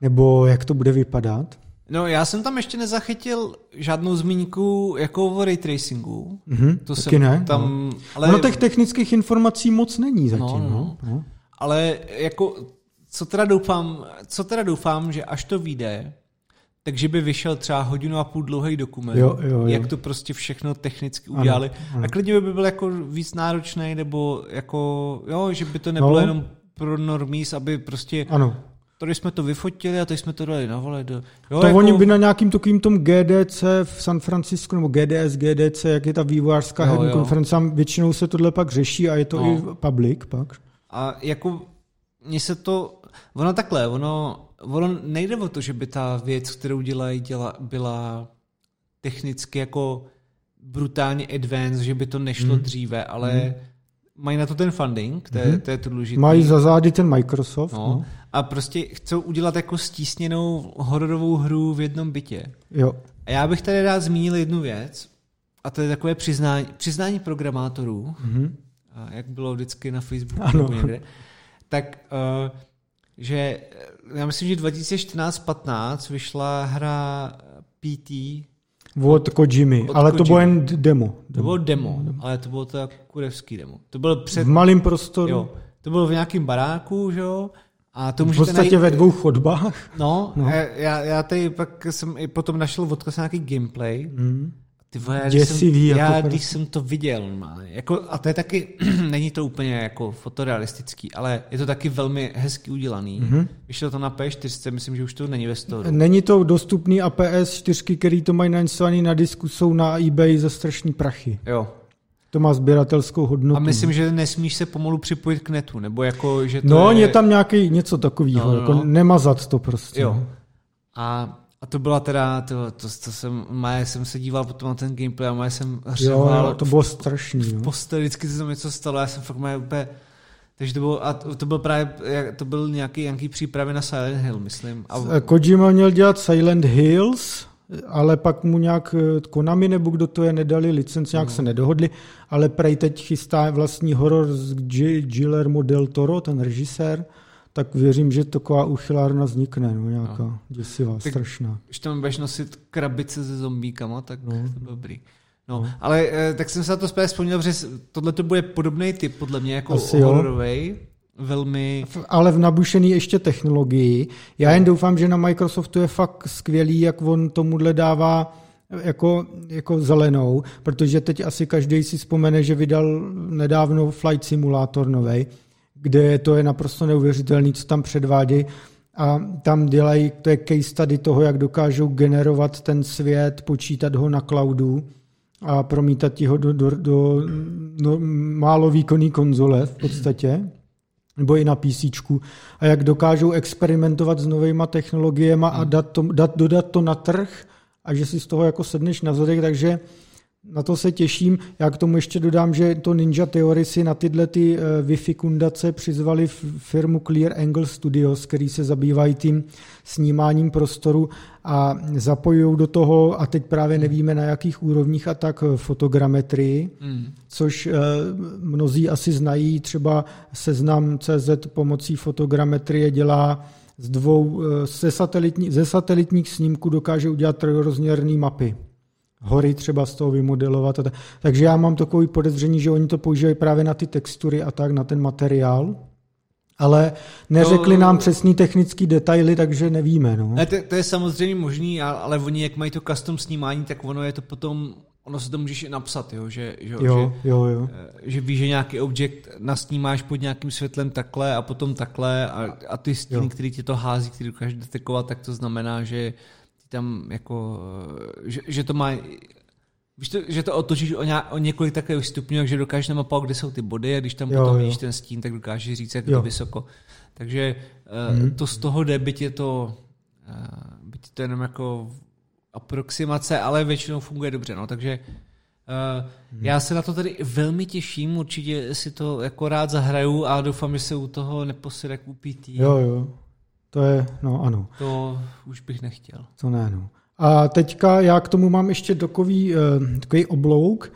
nebo jak to bude vypadat. No, já jsem tam ještě nezachytil žádnou zmínku jako o ray tracingu. Mhm, to taky jsem ne, tam, no. ale, Ono těch technických informací moc není zatím. No, No, no. no. No. ale jako, co teda doufám, co teda doufám, že až to vyjde, takže by vyšel třeba hodinu a půl dlouhý dokument, Jo, jo, jo. jak to prostě všechno technicky Ano, udělali. ano. A klidně by byl jako víc náročný, nebo jako, jo, že by to nebylo No. jenom pro normies, aby prostě Ano. tady jsme to vyfotili a teď jsme to dali na vole. Do, jo, To jako, oni by na nějakým takovým tom GDC v San Francisco, nebo GDS, GDC, jak je ta vývojářská herní konference, tam většinou se tohle pak řeší a je to No. i public pak. A jako mně se to, ono takhle, ono, ono nejde o to, že by ta věc, kterou dělají, děla, byla technicky jako brutálně advanced, že by to nešlo hmm. dříve, ale hmm. mají na to ten funding, to je, Mhm. to, je to důležité. Mají za zády ten Microsoft. no. No. A prostě chcou udělat jako stísněnou hororovou hru v jednom bytě. Jo. A já bych tady rád zmínil jednu věc, a to je takové přiznání, přiznání programátorů, a jak bylo vždycky na Facebooku Ano. nebo někde, tak uh, že eh, já myslím, že 2014-15 vyšla hra PT, Od Kojimy, Od ale to bylo jen demo. to bylo demo, ale to bylo to jako kurevský demo. To bylo před, V malém prostoru, jo, to bylo v nějakém baráku, že jo, a to v podstatě najít, ve dvou chodbách. No, No. Já, já tady pak jsem i potom našel odkaz nějaký gameplay. Mm. Ty vole, já, když jsem, jako já prostě. když jsem to viděl normálně, jako, a to je taky, <clears throat> není to úplně jako fotorealistický, ale je to taky velmi hezky udělaný. Mhm. Mm-hmm. Vyšlo to na P4, myslím, že už to není ve storu. Není to dostupný a PS4, který to mají nainstalovaný na disku, jsou na eBay za strašný prachy. Jo. To má sběratelskou hodnotu. A myslím, že nesmíš se pomalu připojit k netu, nebo jako, že to No, je... je tam nějaký něco takového, No, no, jako no. nemazat to prostě. Jo. A, a to byla teda, to, to, to jsem, Maje jsem se díval potom na ten gameplay a Maje jsem hřeval jo, to bylo strašný. Jo. posteli, vždycky se tam něco stalo, já jsem fakt Maje úplně, takže to bylo, a to, byl právě, to byl nějaký, nějaký přípravy na Silent Hill, myslím. A, Kojima měl dělat Silent Hills, ale pak mu nějak eh, Konami nebo kdo to je, nedali licenci, nějak se nedohodli, ale prej teď chystá vlastní horor z G- Guillermo del Toro, ten režisér, tak věřím, že taková uchylárna vznikne, no, nějaká děsivá, Tak- strašná. když tam budeš nosit krabice se zombíkama, tak No. no. to dobrý. No, ale eh, tak jsem se na to spíš vzpomněl, že tohle to bude podobný typ, podle mě, jako hororovej, velmi... Ale v nabušený ještě technologii. Já jen doufám, že na Microsoftu je fakt skvělý, jak on tomuhle dává jako, jako zelenou, protože teď asi každý si vzpomene, že vydal nedávno Flight Simulator novej, kde to je naprosto neuvěřitelný, co tam předvádějí. A tam dělají, to je case study toho, jak dokážou generovat ten svět, počítat ho na cloudu a promítat ho do, do, do no, málo výkonný konzole v podstatě nebo i na PC, a jak dokážou experimentovat s novýma technologiemi a dát to, dát, dodat to na trh. A že si z toho jako sedneš na zadek, takže na to se těším. Já k tomu ještě dodám, že to Ninja Theory si na tyhle ty eh, Wi-Fi kundace přizvali firmu Clear Angle Studios, který se zabývají tím snímáním prostoru a zapojují do toho, a teď právě nevíme na jakých úrovních a tak eh, fotogrametrii, Mm. což eh, mnozí asi znají, třeba seznam CZ pomocí fotogrametrie dělá z dvou, ze, satelitní, ze satelitních snímků dokáže udělat trojrozměrné mapy. Hory třeba z toho vymodelovat. a tak. Takže já mám takový podezření, že oni to používají právě na ty textury a tak, na ten materiál. Ale neřekli To- nám přesný technický detaily, takže nevíme. No. Ne, to, to je samozřejmě možný, ale oni, jak mají to custom snímání, tak ono je to potom, ono se to můžeš i napsat, jo, že, že, Jo, že, jo, jo. eh, že víš, že nějaký objekt nasnímáš pod nějakým světlem takhle a potom takhle a, a ty stíny, Jo. který ti to hází, který dokážeš detekovat, tak to znamená, že tam jako, eh, že, že to má Víš to, že to otočíš o, nějak, o několik takových stupňů, takže dokážeš namapovat, kde jsou ty body a když tam Jo, potom vidíš ten stín, tak dokážeš říct, jak je Jo. to vysoko. Takže Mhm. to z toho jde, byť je to, uh, byť je to jenom jako aproximace, ale většinou funguje dobře. No, takže uh, já se na to tady velmi těším, určitě si to jako rád zahraju a doufám, že se u toho neposede k UPT. Jo, jo. To je, no ano. To už bych nechtěl. To ne, no. A teďka já k tomu mám ještě takový, uh, takový oblouk,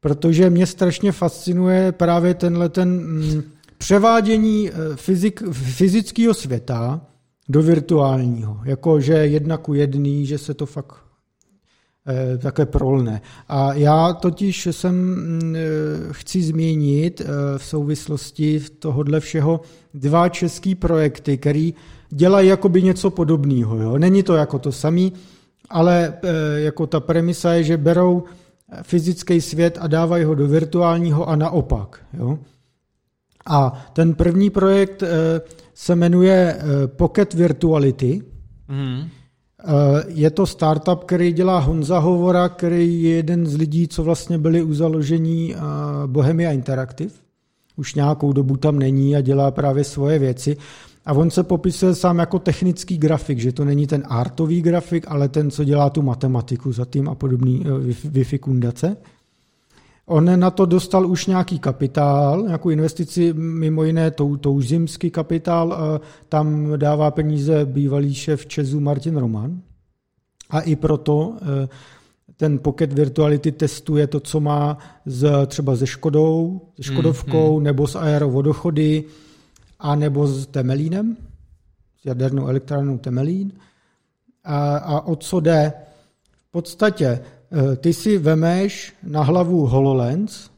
protože mě strašně fascinuje právě tenhle ten mm, převádění eh, fyzik, fyzického světa do virtuálního. Jako, že jedna ku jedný, že se to fakt eh, také prolne. A já totiž jsem mm, eh, chci zmínit eh, v souvislosti tohohle všeho dva český projekty, které dělají jakoby něco podobného. Jo? Není to jako to samý, ale jako ta premisa je, že berou fyzický svět a dávají ho do virtuálního a naopak. Jo? A ten první projekt se jmenuje Pocket Virtuality. Mm. Je to startup, který dělá Honza Hovora, který je jeden z lidí, co vlastně byli u založení Bohemia Interactive. Už nějakou dobu tam není a dělá právě svoje věci. A on se popisuje sám jako technický grafik, že to není ten artový grafik, ale ten, co dělá tu matematiku za tím a podobný e, Wi-Fi kundace. On na to dostal už nějaký kapitál, nějakou investici, mimo jiné tou, tou zimský kapitál, tam dává peníze bývalý šéf Česu Martin Roman. A i proto e, ten Pocket Virtuality testuje to, co má z, třeba se Škodou, se Škodovkou, mm, nebo s aerovodochody, a nebo s Temelínem, s jadernou elektrárnou Temelín. A, a o co jde? V podstatě Eh, ty si vemeš na hlavu HoloLens,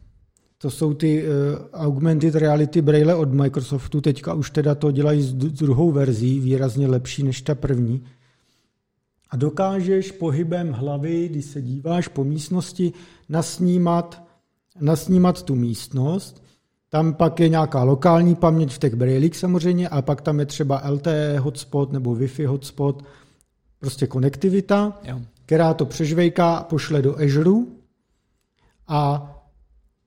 to jsou ty uh, augmented reality braille od Microsoftu, teďka už teda to dělají s druhou verzí, výrazně lepší než ta první. A dokážeš pohybem hlavy, když se díváš po místnosti, nasnímat, nasnímat tu místnost. Tam pak je nějaká lokální paměť v těch brailích samozřejmě, a pak tam je třeba LTE hotspot nebo Wi-Fi hotspot, prostě konektivita. Jo která to přežvejká, pošle do Azure a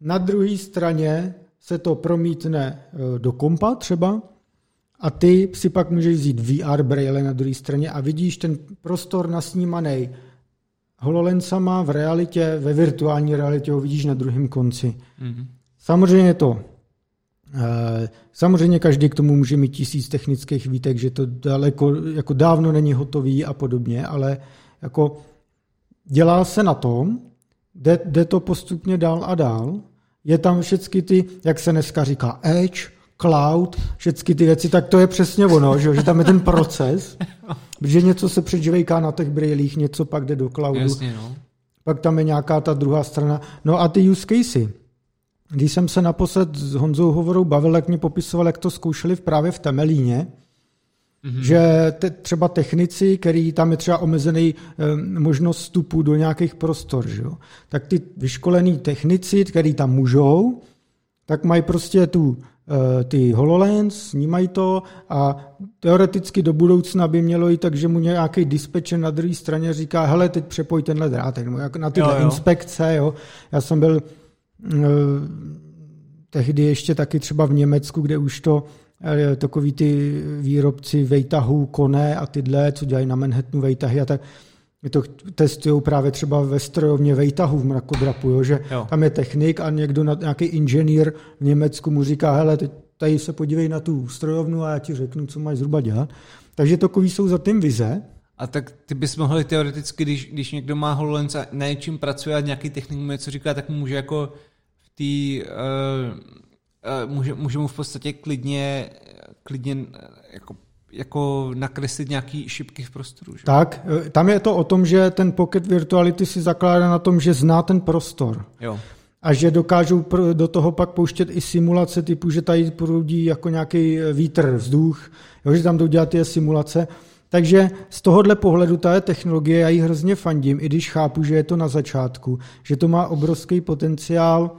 na druhé straně se to promítne e, do kompa třeba a ty si pak můžeš vzít VR braille na druhé straně a vidíš ten prostor nasnímaný hololensama v realitě, ve virtuální realitě ho vidíš na druhém konci. Mm-hmm. Samozřejmě to e, Samozřejmě každý k tomu může mít tisíc technických výtek, že to daleko, jako dávno není hotový a podobně, ale jako dělá se na tom, jde, jde to postupně dál a dál, je tam všechny ty, jak se dneska říká, edge, cloud, všechny ty věci, tak to je přesně ono, že, že tam je ten proces, <laughs> že něco se předživejká na těch brýlích, něco pak jde do cloudu, Jasně, no. pak tam je nějaká ta druhá strana. No a ty use casey, když jsem se naposled s Honzou Hovorou bavil, jak mě popisoval, jak to zkoušeli právě v Temelíně, Mm-hmm. Že te, třeba technici, který tam je třeba omezený e, možnost vstupu do nějakých prostor, že jo? tak ty vyškolení technici, který tam můžou, tak mají prostě tu ty HoloLens, snímají to a teoreticky do budoucna by mělo jít tak, že mu nějaký dispečer na druhé straně říká, hele, teď přepoj tenhle drátek, nebo jak na tyhle jo, jo. inspekce. Jo. Já jsem byl e, tehdy ještě taky třeba v Německu, kde už to Eh, takový ty výrobci vejtahů, koné a tyhle, co dělají na Manhattanu vejtahy a tak, my to testují právě třeba ve strojovně vejtahu v mrakodrapu, jo, že jo. tam je technik a někdo, nějaký inženýr v Německu mu říká, hele, teď tady se podívej na tu strojovnu a já ti řeknu, co máš zhruba dělat. Takže takový jsou za tím vize. A tak ty bys mohl teoreticky, když, když někdo má HoloLens a na něčím pracuje a nějaký technik mu něco říká, tak může jako v té uh Eh, může, může mu v podstatě klidně, klidně eh, jako jako nakreslit nějaký šipky v prostoru. Že? Tak, eh, tam je to o tom, že ten Pocket Virtuality si zakládá na tom, že zná ten prostor. Jo. A že dokážou do toho pak pouštět i simulace typu, že tady proudí jako nějaký vítr, vzduch, jo, že tam jdou dělat ty simulace. Takže z tohohle pohledu ta technologie, já ji hrozně fandím, i když chápu, že je to na začátku, že to má obrovský potenciál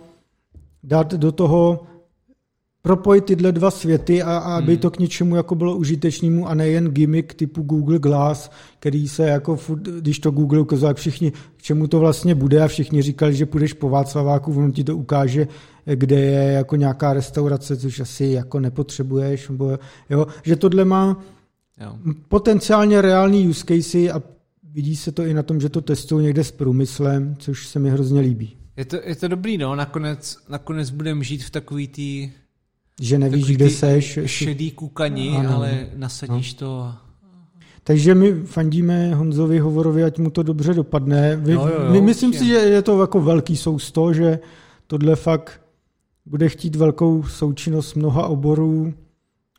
dát do toho propojit tyhle dva světy a, a aby hmm. to k něčemu jako bylo užitečnému a nejen gimmick typu Google Glass, který se jako, když to Google ukazoval, všichni, k čemu to vlastně bude a všichni říkali, že půjdeš po Václaváku, on ti to ukáže, kde je jako nějaká restaurace, což asi jako nepotřebuješ, nebo, jo, že tohle má jo. potenciálně reální use casey a vidí se to i na tom, že to testují někde s průmyslem, což se mi hrozně líbí. Je to, je to dobrý, no, nakonec, nakonec budeme žít v takový tý že nevíš, kde seš. Šedý kukani, ano, ale nasadíš no. to. Takže my fandíme Honzovi Hovorovi, ať mu to dobře dopadne. Vy, no, jo, jo, my, myslím si, že je to jako velký sousto, že tohle fakt bude chtít velkou součinnost mnoha oborů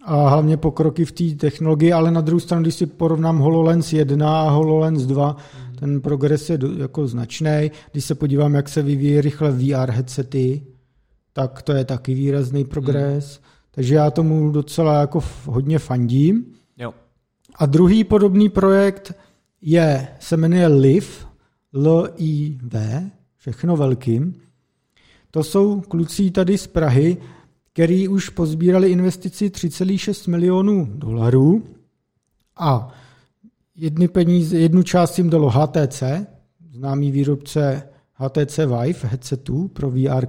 a hlavně pokroky v té technologii, ale na druhou stranu, když si porovnám HoloLens 1 a HoloLens 2, mm. ten progres je do, jako značný. Když se podívám, jak se vyvíjí rychle VR headsety, tak to je taky výrazný progres. Mm. Takže já tomu docela jako hodně fandím. Jo. A druhý podobný projekt je, se jmenuje LIV, L-I-V, všechno velkým. To jsou kluci tady z Prahy, který už pozbírali investici 3,6 milionů dolarů a jedny peníze, jednu část jim dalo HTC, známý výrobce HTC Vive headsetů pro VR.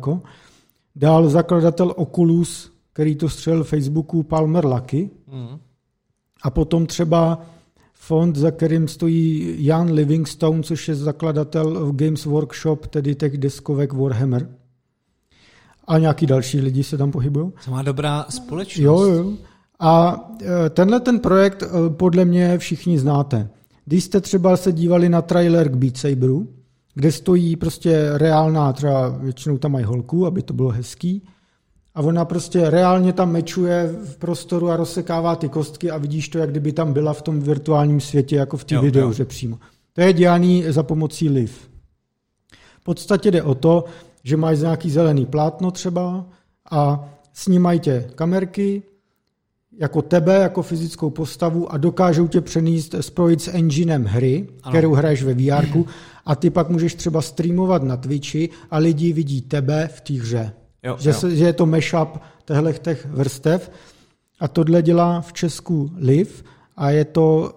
Dál zakladatel Oculus, který to střelil Facebooku, Palmer Lucky. Mm. A potom třeba fond, za kterým stojí Jan Livingstone, což je zakladatel Games Workshop, tedy těch deskovek Warhammer a nějaký další lidi se tam pohybují. To má dobrá společnost. Jo, jo. A e, tenhle ten projekt e, podle mě všichni znáte. Když jste třeba se dívali na trailer k Beat Saberu, kde stojí prostě reálná, třeba většinou tam mají holku, aby to bylo hezký, a ona prostě reálně tam mečuje v prostoru a rozsekává ty kostky a vidíš to, jak kdyby tam byla v tom virtuálním světě, jako v té videoře přímo. To je dělaný za pomocí liv. V podstatě jde o to, že máš nějaký zelený plátno třeba a snímají tě kamerky, jako tebe, jako fyzickou postavu a dokážou tě přenést, spojit s enginem hry, ano. kterou hraješ ve VR, a ty pak můžeš třeba streamovat na Twitchi a lidi vidí tebe v té hře. Jo, že, jo. Se, že je to mashup těchto těch vrstev. A tohle dělá v Česku Liv a je to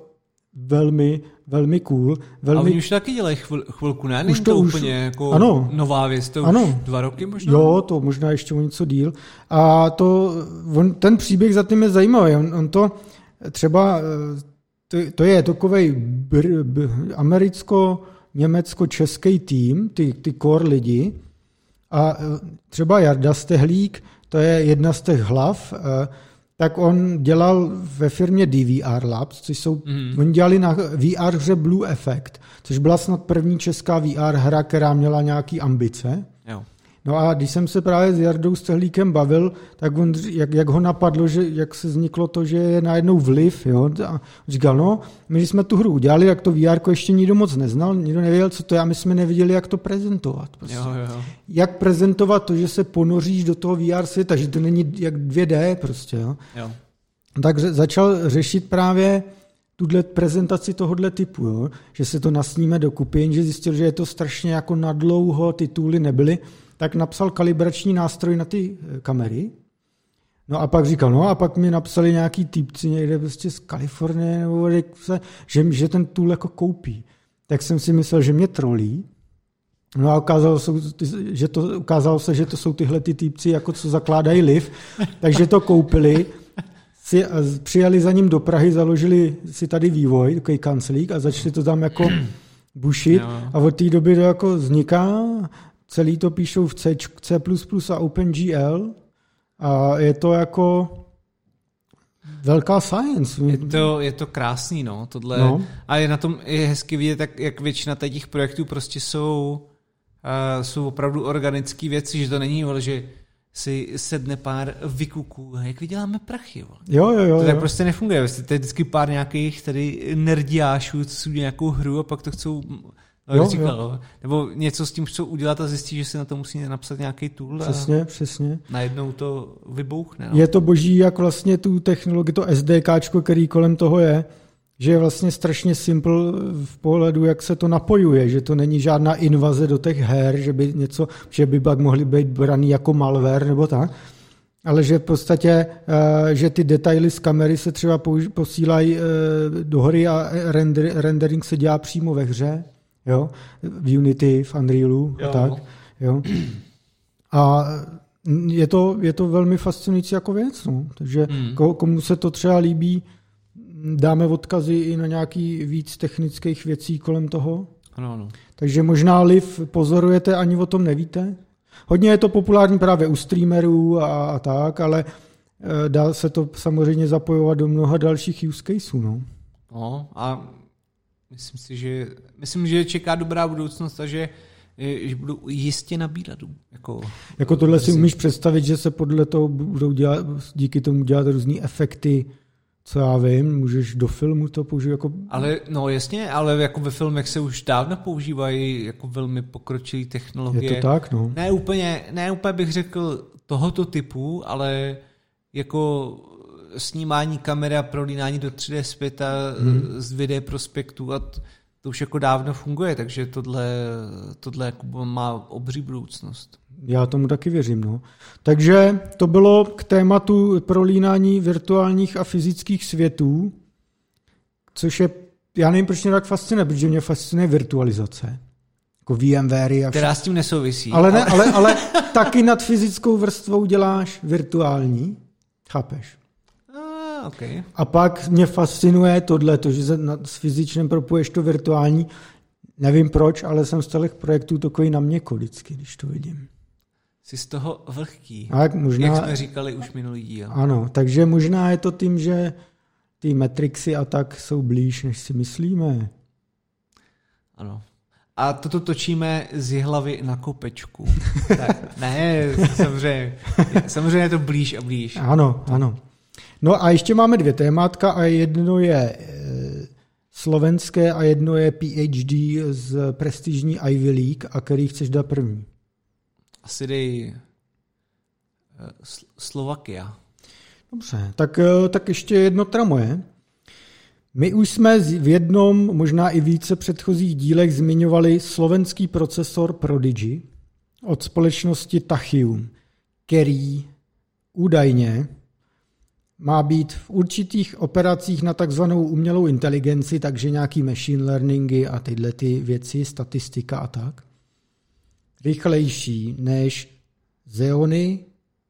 velmi velmi cool. Velmi... A oni už taky dělají chvil, chvilku, ne? Už to, to už... úplně jako ano. nová věc, to ano. už dva roky možná? Jo, to možná ještě o něco díl. A to, on, ten příběh za tím je zajímavý. On, on to třeba, eh, to, to je takový americko-německo-český tým, ty, ty core lidi. A eh, třeba Jarda Stehlík, to je jedna z těch hlav, eh, tak on dělal ve firmě DVR Labs, což jsou, mm. oni dělali na VR hře Blue Effect, což byla snad první česká VR hra, která měla nějaký ambice. No a když jsem se právě s Jardou Stehlíkem bavil, tak on, jak, jak ho napadlo, že jak se vzniklo to, že je najednou vliv, jo, a říkal, no, my jsme tu hru udělali, jak to VR ještě nikdo moc neznal, nikdo nevěděl, co to je, a my jsme nevěděli, jak to prezentovat. Prostě. Jo, jo. Jak prezentovat to, že se ponoříš do toho VR světa, že to není jak 2D prostě, jo. jo. Tak začal řešit právě tuhle prezentaci tohohle typu, jo? že se to nasníme dokupy, jenže zjistil, že je to strašně jako nadlouho, ty tooly nebyly, tak napsal kalibrační nástroj na ty eh, kamery. No a pak říkal, no a pak mi napsali nějaký týpci někde prostě z Kalifornie, nebo se, že, že ten tool jako koupí. Tak jsem si myslel, že mě trolí. No a ukázalo se, že to, ukázalo se, že to jsou tyhle ty týpci, jako co zakládají liv, <laughs> takže to koupili, si, přijeli za ním do Prahy, založili si tady vývoj, takový kanclík a začali to tam jako <clears throat> bušit a od té doby to jako vzniká celý to píšou v C, C++ a OpenGL a je to jako velká science. Je to, je to krásný, no, tohle. No. A je na tom je hezky vidět, jak, jak většina těch projektů prostě jsou, uh, jsou opravdu organické věci, že to není, ale že si sedne pár vykuků, jak vyděláme prachy. Vole. Jo, jo, jo. To tak jo. prostě nefunguje. To je vždycky pár nějakých tady nerdiášů, co si nějakou hru a pak to chcou No, jo, říkal, jo. Nebo něco s tím chcou udělat a zjistí, že si na to musí napsat nějaký tool. Přesně, a přesně. Najednou to vybouchne. No. Je to boží, jak vlastně tu technologii, to SDK, který kolem toho je, že je vlastně strašně simple v pohledu, jak se to napojuje, že to není žádná invaze do těch her, že by něco, že by pak mohly být braný jako malware nebo tak, ale že v podstatě, eh, že ty detaily z kamery se třeba posílají eh, do hory a rendering se dělá přímo ve hře jo, v Unity, v Unrealu jo. a tak, jo. A je to, je to velmi fascinující jako věc, no. takže hmm. komu se to třeba líbí, dáme odkazy i na nějaký víc technických věcí kolem toho. Ano, ano. Takže možná liv pozorujete, ani o tom nevíte. Hodně je to populární právě u streamerů a, a tak, ale e, dá se to samozřejmě zapojovat do mnoha dalších use caseů. No. No, a myslím si, že, myslím, že čeká dobrá budoucnost a že že budou jistě nabírat. Jako, jako tohle si umíš představit, že se podle toho budou dělat, díky tomu dělat různé efekty, co já vím, můžeš do filmu to použít jako... Ale, no jasně, ale jako ve filmech se už dávno používají jako velmi pokročilé technologie. Je to tak, no. Ne úplně, ne úplně bych řekl tohoto typu, ale jako snímání kamera, prolínání do 3D světa hmm. z 2D prospektu a t- to už jako dávno funguje, takže tohle, tohle jako má obří budoucnost. Já tomu taky věřím. No. Takže to bylo k tématu prolínání virtuálních a fyzických světů, což je, já nevím, proč mě tak fascinuje, protože mě fascinuje virtualizace. Jako VMware. A Která s tím nesouvisí. Ale, ne, ale, ale taky nad fyzickou vrstvou děláš virtuální. Chápeš? A, okay. a pak mě fascinuje tohle, to, že se s fyzičným propuješ to virtuální. Nevím proč, ale jsem z těch projektů takový na mě vždycky, když to vidím. Jsi z toho vlhký, tak možná, jak jsme říkali už minulý díl. Ano, takže možná je to tím, že ty metrixy a tak jsou blíž, než si myslíme. Ano. A toto točíme z hlavy na kopečku. <laughs> tak, ne, samozřejmě, samozřejmě je to blíž a blíž. Ano, ano. No a ještě máme dvě témátka a jedno je e, slovenské a jedno je PhD z prestižní Ivy League a který chceš dát první? Asi dej eh, Slovakia. Dobře, tak, eh, tak ještě jedno teda moje. My už jsme v jednom, možná i více předchozích dílech zmiňovali slovenský procesor Prodigy od společnosti Tachium, který údajně má být v určitých operacích na takzvanou umělou inteligenci, takže nějaký machine learningy a tyhle ty věci, statistika a tak, rychlejší než Xeony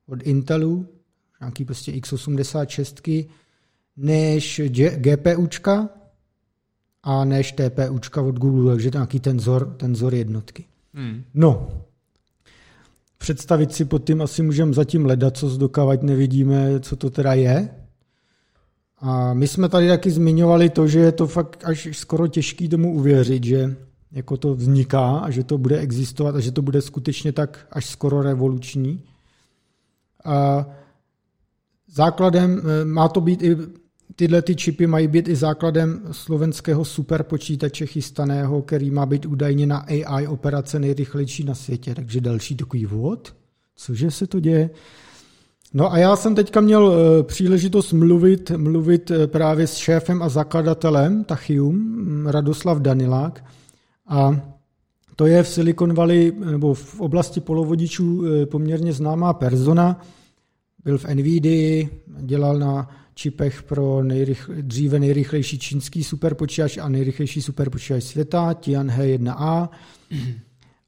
od Intelu, nějaký prostě x86, než GPUčka a než TPUčka od Google, takže nějaký tenzor, tenzor jednotky. Hmm. No, představit si pod tím asi můžeme zatím ledat, co zdokavať nevidíme, co to teda je. A my jsme tady taky zmiňovali to, že je to fakt až skoro těžký tomu uvěřit, že jako to vzniká a že to bude existovat a že to bude skutečně tak až skoro revoluční. A základem, eh, má to být i, tyhle ty čipy mají být i základem slovenského superpočítače chystaného, který má být údajně na AI operace nejrychlejší na světě, takže další takový vod. Cože se to děje? No a já jsem teďka měl eh, příležitost mluvit, mluvit eh, právě s šéfem a zakladatelem Tachium, mm, Radoslav Danilák, a to je v Silicon Valley nebo v oblasti polovodičů eh, poměrně známá persona. Byl v NVIDII, dělal na čipech pro nejrych, dříve nejrychlejší čínský superpočítač a nejrychlejší superpočítač světa, Tianhe 1A.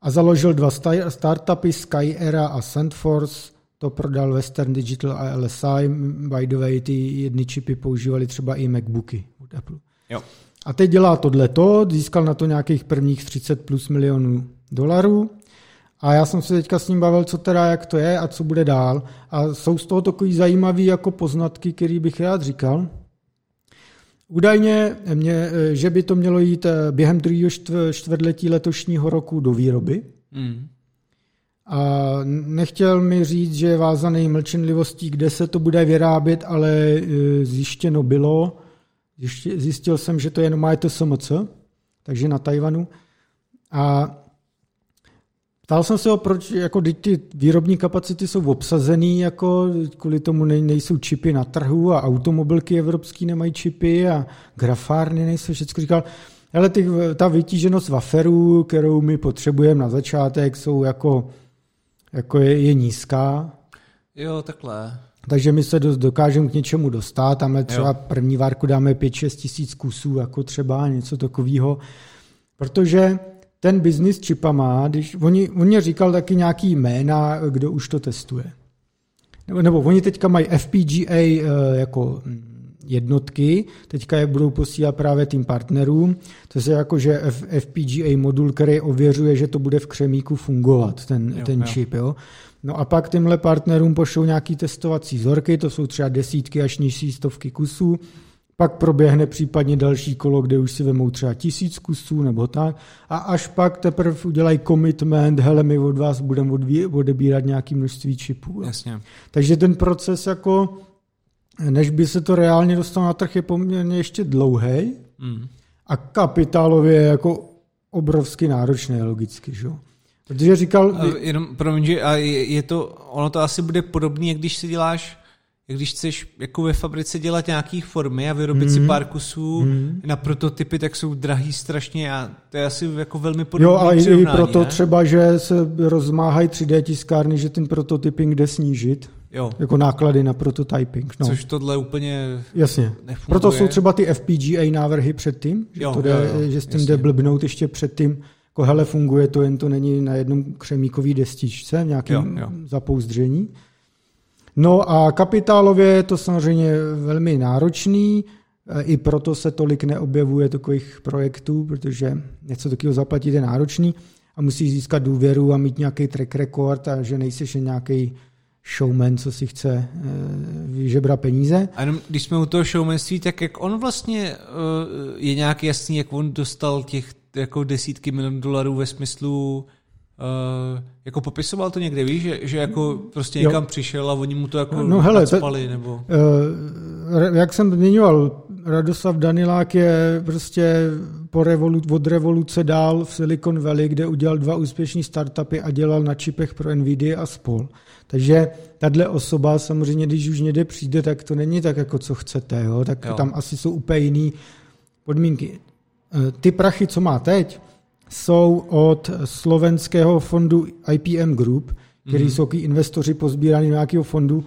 A založil dva startupy, SkyEra a SandForce. To prodal Western Digital a LSI. By the way, ty jedny čipy používali třeba i MacBooky od Apple. Jo. A teď dělá tohleto, získal na to nějakých prvních 30 plus milionů dolarů. A já jsem se teďka s ním bavil, co teda, jak to je a co bude dál. A jsou z toho takový zajímavý jako poznatky, který bych rád říkal. Údajně, mě, že by to mělo jít eh, během druhého čtvrtletí letošního roku do výroby. Mm. A nechtěl mi říct, že je vázaný mlčenlivostí, kde se to bude vyrábět, ale eh, zjištěno bylo, Zjistil jsem, že to je jenom SMC, takže na Tajvanu. A ptal jsem se ho, proč jako ty výrobní kapacity jsou obsazený, jako kvůli tomu nejsou čipy na trhu a automobilky evropský nemají čipy a grafárny nejsou, všechno říkal, ale ty, ta vytíženost waferů, kterou my potřebujeme na začátek, jsou jako, jako je, je nízká. Jo, takhle. Takže my se dokážeme k něčemu dostat, tam třeba jo. první várku dáme 5-6 tisíc kusů, jako třeba něco takového, protože ten biznis čipama, když oni, oni říkal taky nějaký jména, kdo už to testuje. Nebo, nebo oni teďka mají FPGA eh, jako hm, jednotky, teďka je budou posílat právě tým partnerům, to je jako, že FPGA modul, který ověřuje, že to bude v křemíku fungovat, ten, jo, ten jo. čip. Jo. No a pak těmhle partnerům pošlou nějaký testovací vzorky, to jsou třeba desítky až nižší stovky kusů, pak proběhne případně další kolo, kde už si vemou třeba tisíc kusů nebo tak a až pak teprve udělají commitment, hele, my od vás budeme odebírat nějaké množství čipů. Jasně. Takže ten proces jako, než by se to reálně dostalo na trh, je poměrně ještě dlouhý mm. a kapitálově je jako obrovsky náročné logicky, že? Protože říkal... A jenom, promiň, že je to, ono to asi bude podobné, jak když si děláš když chceš jako ve fabrice dělat nějaký formy a vyrobit mm. si mhm. pár kusů mm. na prototypy, tak jsou drahý strašně a to je asi jako velmi podobné Jo, a i proto ne? třeba, že se rozmáhají 3D tiskárny, že ten prototyping jde snížit. Jo. Jako náklady na prototyping. No. Což tohle úplně Jasně. Nefunguje. Proto jsou třeba ty FPGA návrhy předtím, že, jo, to jde, jo, jo, že s tím jasně. jde blbnout ještě předtím, jako hele, funguje to, jen to není na jednom křemíkový destičce, v nějakém jo, jo. zapouzdření. No a kapitálově je to samozřejmě velmi náročný, e, i proto se tolik neobjevuje takových projektů, protože něco takového zaplatit je náročný a musíš získat důvěru a mít nějaký track record a že nejsi nějaký showman, co si chce e, vyžebrat peníze. A jenom, když jsme u toho showmanství, tak jak on vlastně e, je nějak jasný, jak on dostal těch jako desítky milionů dolarů ve smyslu Uh, jako popisoval to někde, víš, že, že jako prostě někam jo. přišel a oni mu to jako no, hele, spali, nebo... Uh, jak jsem zmiňoval, Radoslav Danilák je prostě po revolu, od revoluce dál v Silicon Valley, kde udělal dva úspěšní startupy a dělal na čipech pro Nvidia a spol. Takže tahle osoba samozřejmě, když už někde přijde, tak to není tak, jako co chcete, jo? tak jo. tam asi jsou úplně jiné podmínky. Eh, ty prachy, co má teď, jsou od slovenského fondu IPM Group, který mm-hmm. jsou investoři pozbíraní nějakého fondu,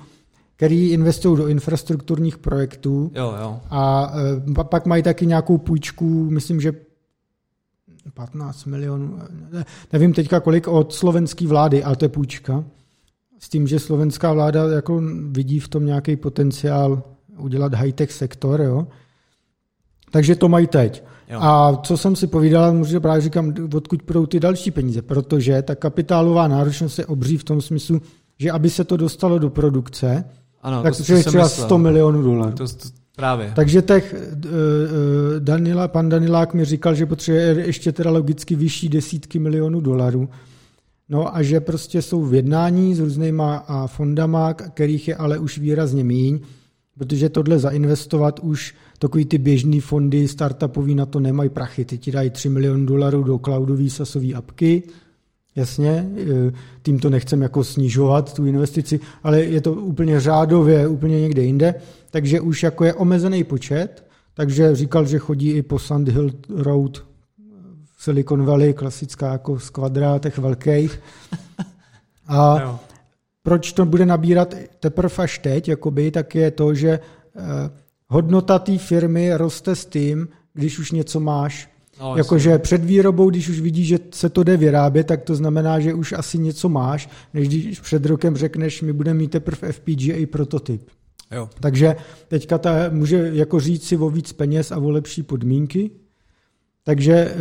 který investují do infrastrukturních projektů. Jo, jo. A e, pak mají taky nějakou půjčku, myslím, že 15 milionů, nevím teďka kolik, od slovenské vlády, ale to je půjčka. S tím, že slovenská vláda jako vidí v tom nějaký potenciál udělat high-tech sektor, jo. Takže to mají teď. Jo. A co jsem si povídal, můžu právě říkám, odkud půjdou ty další peníze, protože ta kapitálová náročnost je obří v tom smyslu, že aby se to dostalo do produkce, ano, tak to je třeba 100 milionů dolarů. To, to, právě. Takže těch, uh, Danila, pan Danilák mi říkal, že potřebuje ještě teda logicky vyšší desítky milionů dolarů. No a že prostě jsou v jednání s různýma fondama, kterých je ale už výrazně míň, protože tohle zainvestovat už takový ty běžný fondy startupový na to nemají prachy. Ty ti dají 3 miliony dolarů do cloudové sasové apky, Jasně, e, tím to nechcem jako snižovat, tu investici, ale je to úplně řádově, úplně někde jinde, takže už jako je omezený počet, takže říkal, že chodí i po Sand Hill Road v Silicon Valley, klasická jako z kvadrátech velkých. <laughs> A. proč to bude nabírat teprve až teď, jakoby, tak je to, že e, hodnota té firmy roste s tím, když už něco máš. No, Jakože před výrobou, když už vidíš, že se to jde vyrábět, tak to znamená, že už asi něco máš, než když před rokem řekneš, my budeme mít teprve FPGA prototyp. Jo. Takže teďka ta může jako říct si o víc peněz a o lepší podmínky. Takže, eh,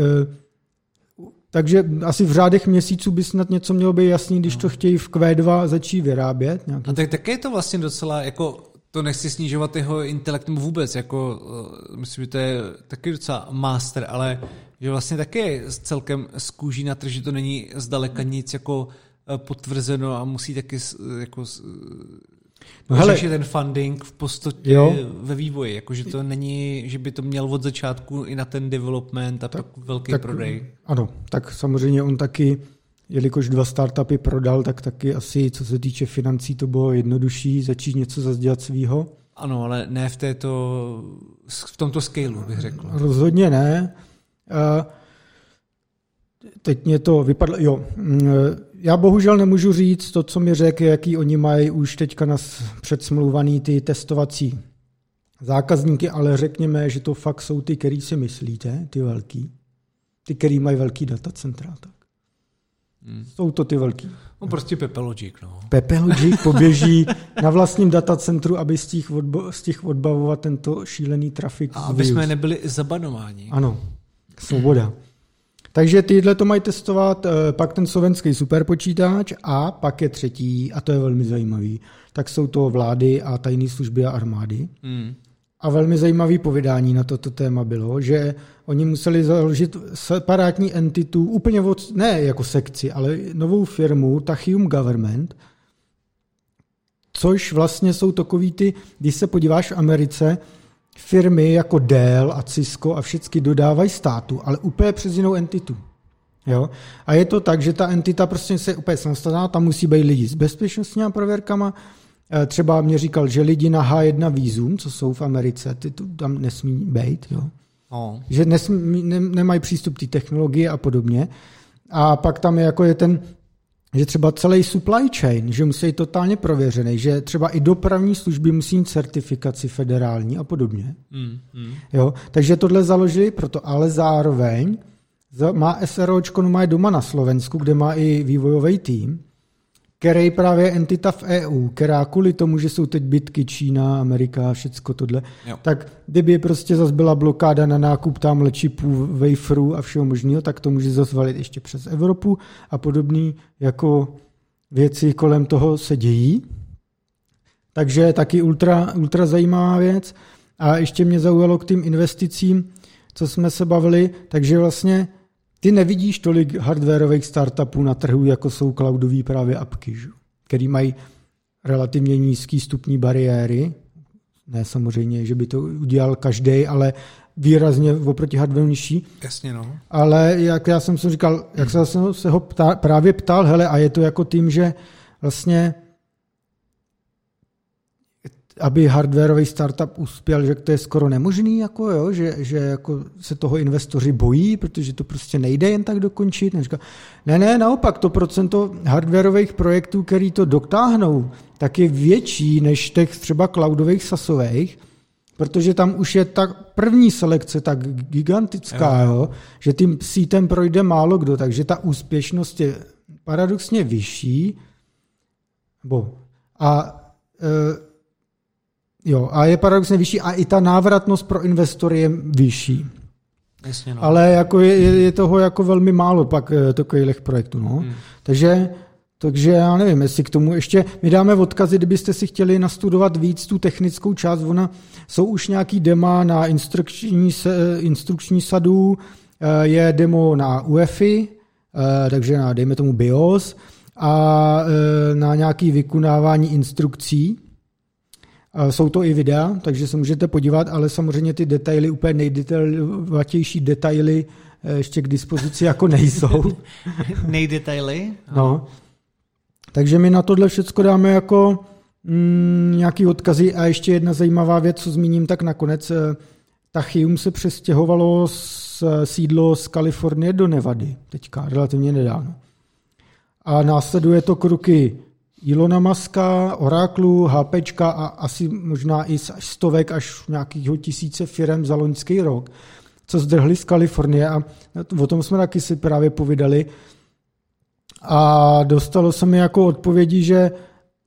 takže asi v řádech měsíců by snad něco mělo být jasný, když no. to chtějí v Q2 začít vyrábět. Nějaký... A tak, tak je to vlastně docela jako to nechci snižovat jeho intelekt vůbec, jako eh, myslím, že to je taky docela master, ale že vlastně taky je celkem z kůží na trh, že to není zdaleka nic jako eh, potvrzeno a musí taky jako No hele, ten funding v podstatě jo. ve vývoji, jakože to není, že by to měl od začátku i na ten development a tak, pak velký tak, prodej. Ano, tak samozřejmě on taky jelikož dva startupy prodal, tak taky asi, co se týče financí, to bylo jednodušší začít něco zazdělat svýho. Ano, ale ne v této, v tomto scaleu, bych řekl. Rozhodně ne. Teď mě to vypadlo, jo. Já bohužel nemůžu říct to, co mi řekl, jaký oni mají už teďka nás předsmluvaný ty testovací zákazníky, ale řekněme, že to fakt jsou ty, který si myslíte, ty velký. Ty, který mají velký datacentra. Tak. Hmm. Jsou to ty velký. No prostě Pepe Logic, no. Pepe Logic poběží na vlastním datacentru, aby stihl, odbo- stihl odbavovat tento šílený trafik. A aby jsme nebyli zabanováni. Ano, svoboda. Takže tyhle to mají testovat, eh, pak ten slovenský superpočítač a pak je třetí, a to je velmi zajímavý, tak jsou to vlády a tajné služby a armády. Hmm. a velmi zajímavý povídání na toto téma bylo, že oni museli založit separátní entitu, úplně od, ne jako sekci, ale novou firmu, Tachium Government, což vlastně jsou takový ty, když se podíváš v Americe, firmy jako Dell a Cisco a všechny dodávají státu, ale úplně přes jinou entitu. Jo? A je to tak, že ta entita prostě se úplně samostatná, tam musí být lidi s bezpečnostními prověrkama, Eh, třeba mě říkal, že lidi na H1 vízum, co jsou v Americe, ty tu tam nesmí být, jo. Oh. Že nesmí, ne, nemají přístup k té technologii a podobně. A pak tam je jako je ten, že třeba celý supply chain, že musí být totálně prověřený, že třeba i dopravní služby musí mít certifikaci federální a podobně. Mm, mm. Jo? Takže tohle založili proto, ale zároveň má SROčko no má doma na Slovensku, kde má i vývojový tým, který právě entita v EU, která kvůli tomu, že jsou teď bitky Čína, Amerika, všecko tohle, jo. tak kdyby prostě zase byla blokáda na nákup tamhle čipů, waferů a všeho možného, tak to může zase valit ještě přes Evropu a podobné jako věci kolem toho se dějí. Takže taky ultra, ultra zajímavá věc. A ještě mě zaujalo k tým investicím, co jsme se bavili, takže vlastně ty nevidíš tolik hardwareových startupů na trhu, jako jsou cloudové právě apky, že? který mají relativně nízký stupní bariéry. Ne samozřejmě, že by to udělal každý, ale výrazně oproti hardwareu nižší. Jasně, no. Ale jak já jsem si říkal, jak jsem se ho ptá, právě ptal, hele, a je to jako tím, že vlastně aby hardwareový startup uspěl, že to je skoro nemožný, jako jo, že, že jako se toho investoři bojí, protože to prostě nejde jen tak dokončit. Neříká, ne, ne, naopak, to procento hardwareových projektů, který to dotáhnou, tak je větší než těch třeba cloudových sasových, protože tam už je ta první selekce tak gigantická, jo. Jo, že tím sítem projde málo kdo, takže ta úspěšnost je paradoxně vyšší. Bo, a e, Jo, a je paradoxně vyšší a i ta návratnost pro investory je vyšší. Jasně, no. Ale jako je, je, toho jako velmi málo pak eh, takových projektů. No. Hmm. Takže, takže já nevím, jestli k tomu ještě, my dáme odkazy, kdybyste si chtěli nastudovat víc tu technickou část, ona, jsou už nějaký dema na instrukční, instrukční sadu, eh, je demo na UEFI, eh, takže na, dejme tomu BIOS, a na nějaký vykonávání instrukcí, jsou to i videa, takže se můžete podívat, ale samozřejmě ty detaily, úplně nejdetailnější detaily eh, ještě k dispozici jako nejsou. <laughs> Nejdetaily? No. Takže my na tohle všechno dáme jako mm, nějaký odkazy a ještě jedna zajímavá věc, co zmíním tak nakonec. Eh, Tachium se přestěhovalo z sídlo z Kalifornie do Nevady, teďka relativně nedávno. A následuje to kruky Ilona Maska, Oraklu, HP a asi možná i až stovek až nějakého tisíce firm za loňský rok, co zdrhli z Kalifornie a o tom jsme taky si právě povídali. A dostalo se mi jako odpovědi, že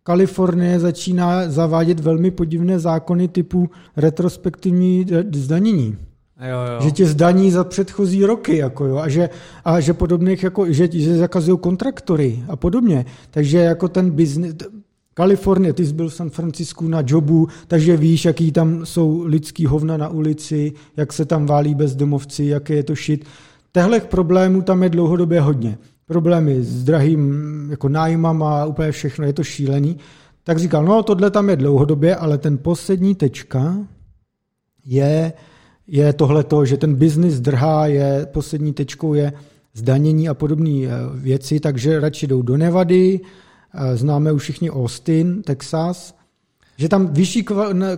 Kalifornie začíná zavádět velmi podivné zákony typu retrospektivní zdanění. Jo, jo. Že tě zdaní za předchozí roky, jako jo, a že, a že podobných, jako, že, že zakazují kontraktory a podobně. Takže jako ten biznis, Kalifornie, ty jsi byl v San Francisku na jobu, takže víš, jaký tam jsou lidský hovna na ulici, jak se tam válí bezdomovci, jaké je to šit. Tehle problémů tam je dlouhodobě hodně. Problémy s drahým jako nájmama, úplně všechno, je to šílený. Tak říkal, no tohle tam je dlouhodobě, ale ten poslední tečka je, je tohle to, že ten biznis drhá, je poslední tečkou je zdanění a podobné eh, věci, takže radši jdou do Nevady, eh, známe už všichni Austin, Texas, že tam vyšší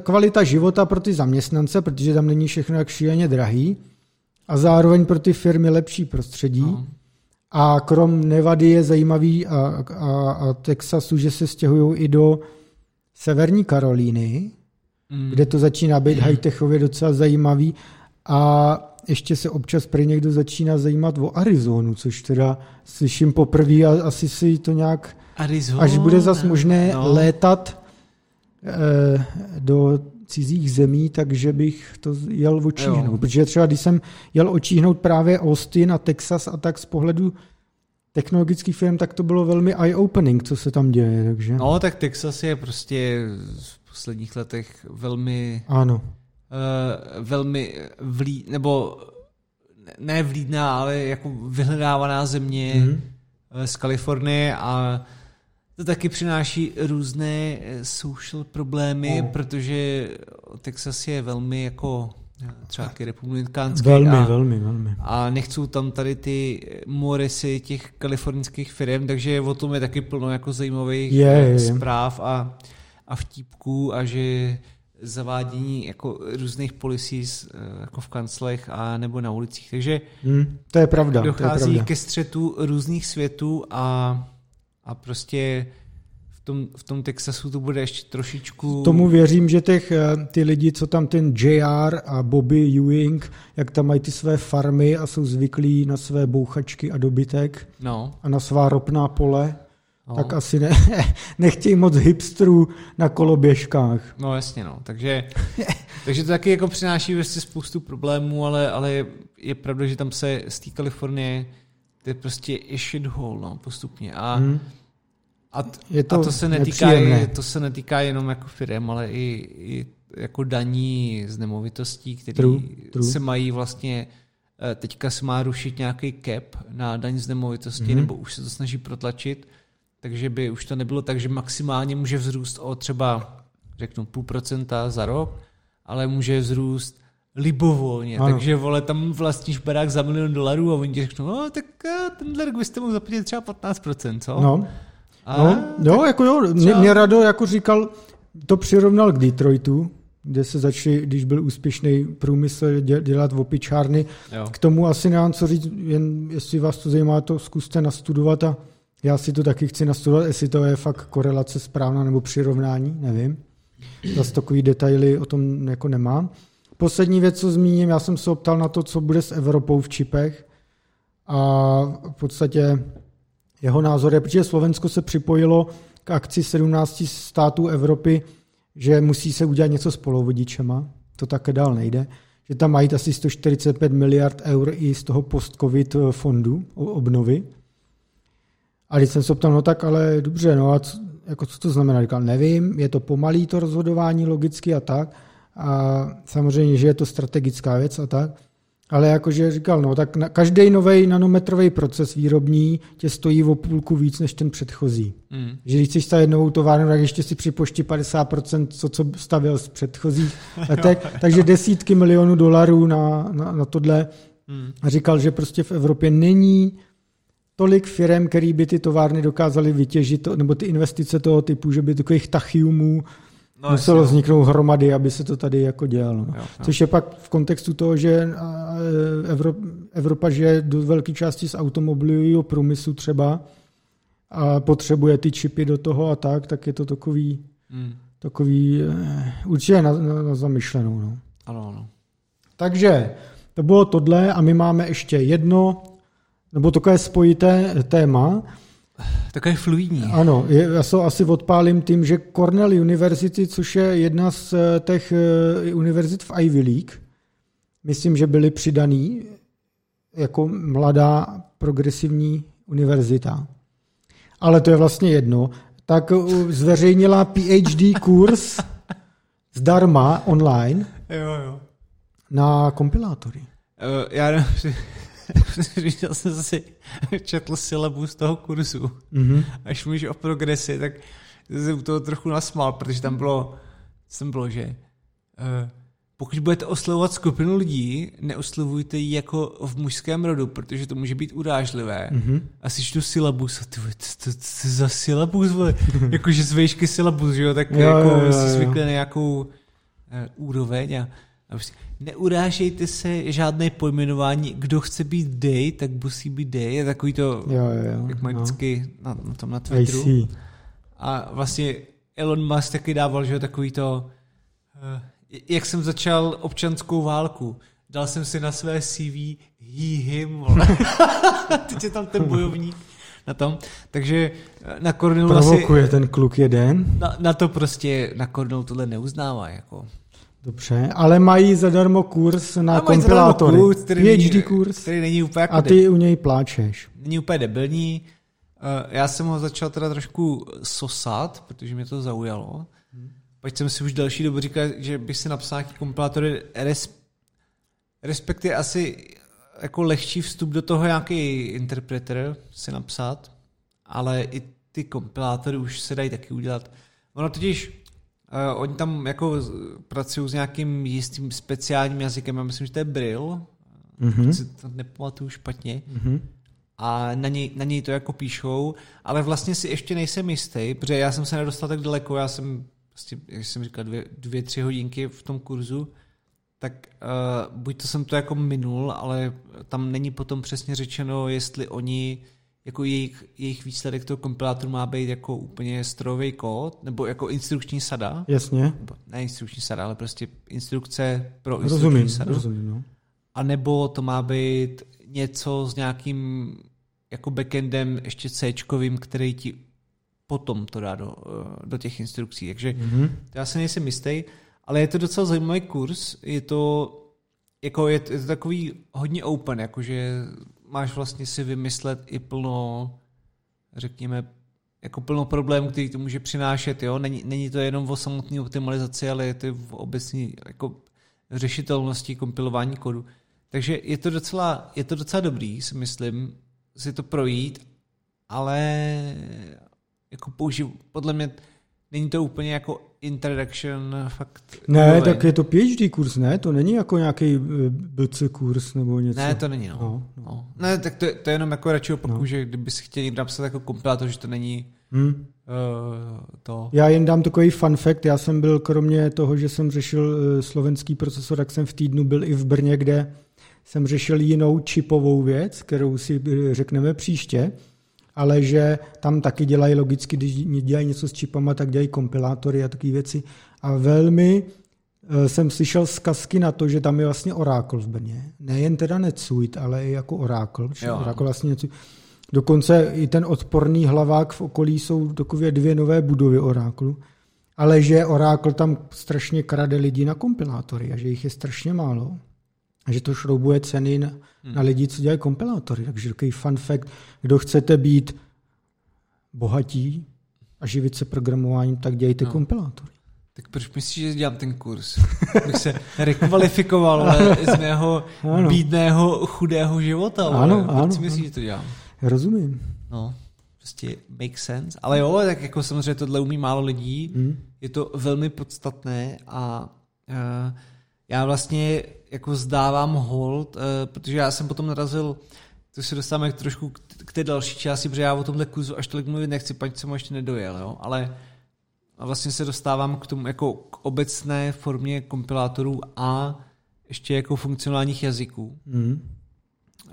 kvalita života pro ty zaměstnance, protože tam není všechno jak šíleně drahý a zároveň pro ty firmy lepší prostředí. No. A krom Nevady je zajímavý a, a, a Texasu, že se stěhují i do Severní Karolíny, mm. kde to začíná být high-techově docela zajímavý a ještě se občas pro někdo začíná zajímat o Arizonu, což teda slyším poprvé a asi si to nějak, Arizona. až bude zas možné no. létat eh, do cizích zemí, takže bych to jel očíhnout. Jo. Protože třeba když jsem jel očíhnout právě Austin a Texas a tak z pohledu technologických firm, tak to bylo velmi eye-opening, co se tam děje. Takže... No, tak Texas je prostě posledních letech velmi ano. velmi vlí, nebo ne vlídná, ale jako vyhledávaná země mm. z Kalifornie a to taky přináší různé social problémy, oh. protože Texas je velmi jako třeba taky republikánský. Velmi, a, velmi, velmi. A nechcou tam tady ty moresy těch kalifornských firm, takže o tom je taky plno jako zajímavých je, je, zpráv a, a vtípků a že zavádění jako různých policies eh, jako v kanclech a nebo na ulicích. Takže hmm, to je pravda. Dochází to je pravda. ke střetu různých světů a, a prostě tom, v tom Texasu to bude ještě trošičku... Tomu věřím, že těch, eh, ty lidi, co tam ten JR a Bobby Ewing, jak tam mají ty své farmy a jsou zvyklí na své bouchačky a dobytek no. a na svá ropná pole, no. tak asi ne, <laughs> nechtějí moc hipstrů na koloběžkách. No jasně, no. Takže, <laughs> takže to taky jako přináší vlastně spoustu problémů, ale, ale je, pravda, že tam se z té Kalifornie to je prostě je shithole, no, postupně. A hmm a, t- je to, a to, se netýká, to se netýká jenom jako firm, ale i, i jako daní z nemovitostí, které se mají vlastně eh, teďka se má rušit nějaký cap na daň z nemovitosti, mm-hmm. nebo už se to snaží protlačit, takže by už to nebylo tak, že maximálně může vzrůst o třeba, řeknu, půl procenta za rok, ale může vzrůst libovolně. Ano. Takže vole, tam vlastníš barák za milion dolarů a oni ti řeknou, no tak eh, tenhle rok byste mohl zaplatit třeba 15%, co? No. A no, jo, jako jo, mě, mě Rado jako říkal, to přirovnal k Detroitu, kde se začali, když byl úspěšný průmysl dělat v opičárny. Jo. K tomu asi nemám co říct, jen jestli vás to zajímá, to zkuste nastudovat a já si to taky chci nastudovat, jestli to je fakt korelace správná nebo přirovnání, nevím. Zase takový detaily o tom jako nemám. Poslední věc, co zmíním, já jsem se optal na to, co bude s Evropou v čipech a v podstatě jeho názor je, protože Slovensko se připojilo k akci 17 států Evropy, že musí se udělat něco s polovodičema, to také dál nejde, že tam mají asi 145 miliard eur i z toho post-covid fondu obnovy. A když jsem se ptal, no tak ale dobře, no a co, jako co to znamená? Říkal, nevím, je to pomalý to rozhodování logicky a tak. A samozřejmě, že je to strategická věc a tak. Ale jakože říkal, no tak na, každý nový nanometrový proces výrobní tě stojí o půlku víc než ten předchozí. Mm. Že když chceš stavit novou továrnu, tak ještě si připošti 50% co, co stavil z předchozích <laughs> letek, takže desítky milionů dolarů na, na, na tohle. Mm. A říkal, že prostě v Evropě není tolik firm, který by ty továrny dokázaly vytěžit, nebo ty investice toho typu, že by takových tachiumů No, muselo jasně, vzniknout hromady, aby se to tady jako dělalo. Jo, jo. Což je pak v kontextu toho, že Evropa žije do velké části z automobilového průmyslu třeba a potřebuje ty čipy do toho a tak, tak je to takový, hmm. takový eh, určitě na, na, na zamyšlenou. No. Ano, ano. Takže to bylo tohle a my máme ještě jedno, nebo takové spojité téma, Takové fluidní. Ano, já se asi odpálím tím, že Cornell University, což je jedna z eh, těch eh, univerzit v Ivy League, myslím, že byly přidaný jako mladá progresivní univerzita. Ale to je vlastně jedno. Tak eh, zveřejnila PhD kurz zdarma online jo, jo. na kompilátory. Uh, já nevím, <laughs> Říkal jsem si, četl syllabus toho kurzu. Mm-hmm. Až mluvíš o progresi, tak jsem u toho trochu nasmál, protože tam bylo, tam bylo, že uh, pokud budete oslovovat skupinu lidí, neoslovujte ji jako v mužském rodu, protože to může být urážlivé. Mm-hmm. A si čtu syllabus, a ty to, to, za syllabus, <laughs> jakože z výšky syllabus, že jo, tak jo, jako jo, jo, jo. si zvykli na nějakou uh, úroveň a Prostě neurážejte se žádné pojmenování, kdo chce být day, tak musí být day, je takový to, jo, jo, jo, jak mají no. vždycky na, na tom na Twitteru. A vlastně Elon Musk taky dával, že takový to, uh, jak jsem začal občanskou válku, dal jsem si na své CV he, him, <laughs> teď je tam ten bojovník na tom, takže eh, na Cornelu Provokuje asi, ten kluk jeden. Na, na to prostě na Cornelu tohle neuznává, jako. Dobře, ale mají zadarmo kurz na kompilátory. Kurz, který PhD kurz. Který není úplně jako A ty u něj pláčeš. Není úplně debilní. Eh, já jsem ho začal teda trošku sosat, protože mě to zaujalo. Pak jsem si už další dobu říkal, že bych si napsal nějaký kompilátory, res, respektive asi jako lehčí vstup do toho nějaký interpreter si napsat, ale i ty kompilátory už se dají taky udělat. Ono totiž, uh, oni tam jako pracují s nějakým jistým speciálním jazykem, já myslím, že to je Brill, mm-hmm. si to nepamatuju špatně, mm-hmm. a na něj, na něj to jako píšou, ale vlastně si ještě nejsem jistý, protože já jsem se nedostal tak daleko, já jsem, prostě, jak jsem říkal, dvě, dvě, tři hodinky v tom kurzu, tak uh, buď to jsem to jako minul, ale tam není potom přesně řečeno, jestli oni jako jejich, jejich výsledek toho kompilátoru má být jako úplně strojový kód, nebo jako instrukční sada. Jasně. Ne instrukční sada, ale prostě instrukce pro instrukční rozumím, sadu. Rozumím, no. A nebo to má být něco s nějakým jako backendem ještě C, který ti potom to dá do, eh, do těch instrukcí. Takže mm-hmm. to já se nejsem jistý. Ale je to docela zajímavý kurz, je to, jako je, je to takový hodně open, jakože máš vlastně si vymyslet i plno, řekněme, jako plno problémů, který to může přinášet, jo? Není, není to jenom o samotné optimalizaci, ale je to v obecní jako řešitelnosti kompilování kodu. Takže je to docela, je to docela dobrý, si myslím, si to projít, ale jako použiju, podle mě není to úplně jako introduction fakt. Ne, úroveň. tak je to PhD kurz, ne? To není jako nějaký eh, BC kurz nebo něco. Ne, to není, no. no, no. no. Ne, tak to, to je jenom jako radši opaku, no. že kdyby si chtěl někdo napsat jako kompilátor, že to není hmm. uh, to. Já jen dám takový fun fact, já jsem byl kromě toho, že jsem řešil uh, slovenský procesor, tak jsem v týdnu byl i v Brně, kde jsem řešil jinou čipovou věc, kterou si řekneme příště ale že tam taky dělají logicky, když dělají něco s čipama, tak dělají kompilátory a takové věci. A velmi eh, jsem slyšel zkazky na to, že tam je vlastně Oracle v Brně. Nejen teda NetSuite, ale i jako Oracle. Oracle vlastně něco, dokonce i ten odporný hlavák v okolí jsou takové dvě nové budovy Oracle. Ale že Oracle tam strašně krade lidi na kompilátory a že jich je strašně málo a že to šroubuje ceny na, hmm. na lidi, co dělají kompilátory. Takže takový fun fact, kdo chcete být bohatí a živit se programováním, tak dějte no. kompilátory. Tak proč myslíš, že dělám ten kurz? Bych se rekvalifikoval z mého ano. bídného, chudého života. Ano, ale. ano. Proč myslíš, že to dělám? Rozumím. No, prostě make sense. Ale jo, tak jako samozřejmě tohle umí málo lidí. Hmm. Je to velmi podstatné a uh, já vlastně jako zdávám hold, eh, protože já jsem potom narazil, to se dostáváme trošku k té další části, protože já o tomhle kurzu až tolik mluvit nechci, pač jsem ho ještě nedojel, jo? ale a vlastně se dostávám k tomu jako k obecné formě kompilátorů a ještě jako funkcionálních jazyků. Mm.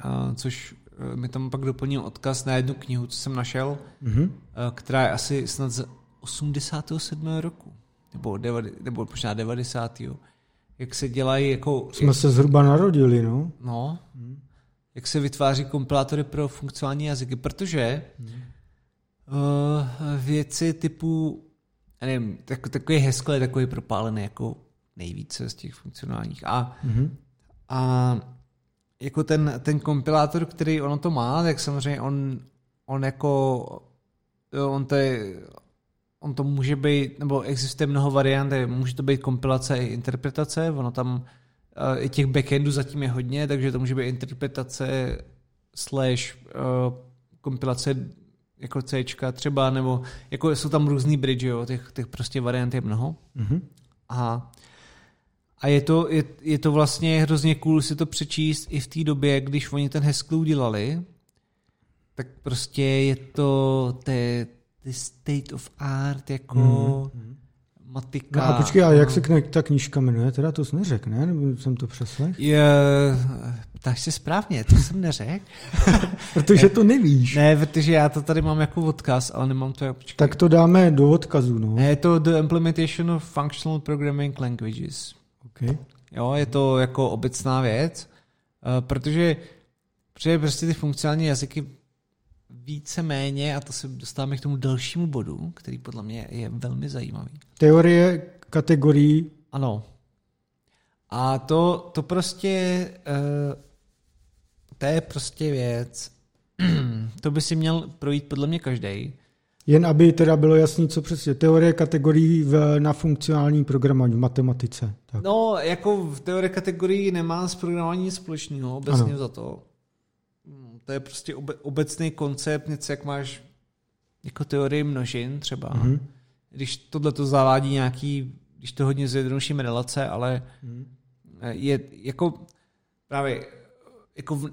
A, což eh, mi tam pak doplnil odkaz na jednu knihu, co jsem našel, mm. která je asi snad z 87. roku, nebo, 90, nebo možná 90 jak se dělají jako... Jsme jak, se zhruba narodili, no. No. Hmm. Jak se vytváří kompilátory pro funkcionální jazyky, protože hmm. uh, věci typu, já nevím, tak, takový heskle je takový propálený jako nejvíce z těch funkcionálních. A, hmm. a jako ten, ten kompilátor, který ono to má, tak samozřejmě on, on jako on to je on to může být, nebo existuje mnoho variant, může to být kompilace i interpretace, ono tam uh, i těch backendů zatím je hodně, takže to může být interpretace slash uh, kompilace jako C třeba, nebo jako jsou tam různý bridge, jo, těch, těch prostě variant je mnoho. Mm-hmm. A, a je to, je, je to vlastně hrozně cool si to přečíst i v té době, když oni ten Haskell udělali, tak prostě je to, te, the state of art, jako mm. matika. No a počkej, a jak se kni- ta knížka jmenuje? Teda to jsi neřekl, ne? Nebo jsem to přeslech? Je, tak si správně, to jsem neřekl. <laughs> protože to nevíš. Ne, protože já to tady mám jako odkaz, ale nemám to jako... Počkej. Tak to dáme do odkazu, no. Ne, je to The Implementation of Functional Programming Languages. Okay. Jo, je to jako obecná věc, eh, protože, protože prostě ty funkcionální jazyky více-méně, a to se dostáváme k tomu dalšímu bodu, který podle mě je velmi zajímavý. Teorie kategorií. Ano. A to, to prostě, uh, to je prostě věc, <clears throat> to by si měl projít podle mě každý. Jen aby teda bylo jasný, co přesně. Teorie kategorií v, na funkcionální programování v matematice. Tak. No, jako v teorie kategorií nemá s programováním nic společného, obecně ano. za to. To je prostě obe, obecný koncept, něco jak máš jako teorii množin třeba. Mm-hmm. Když tohle to zavádí nějaký, když to hodně zjednodušíme relace, ale mm-hmm. je jako právě jako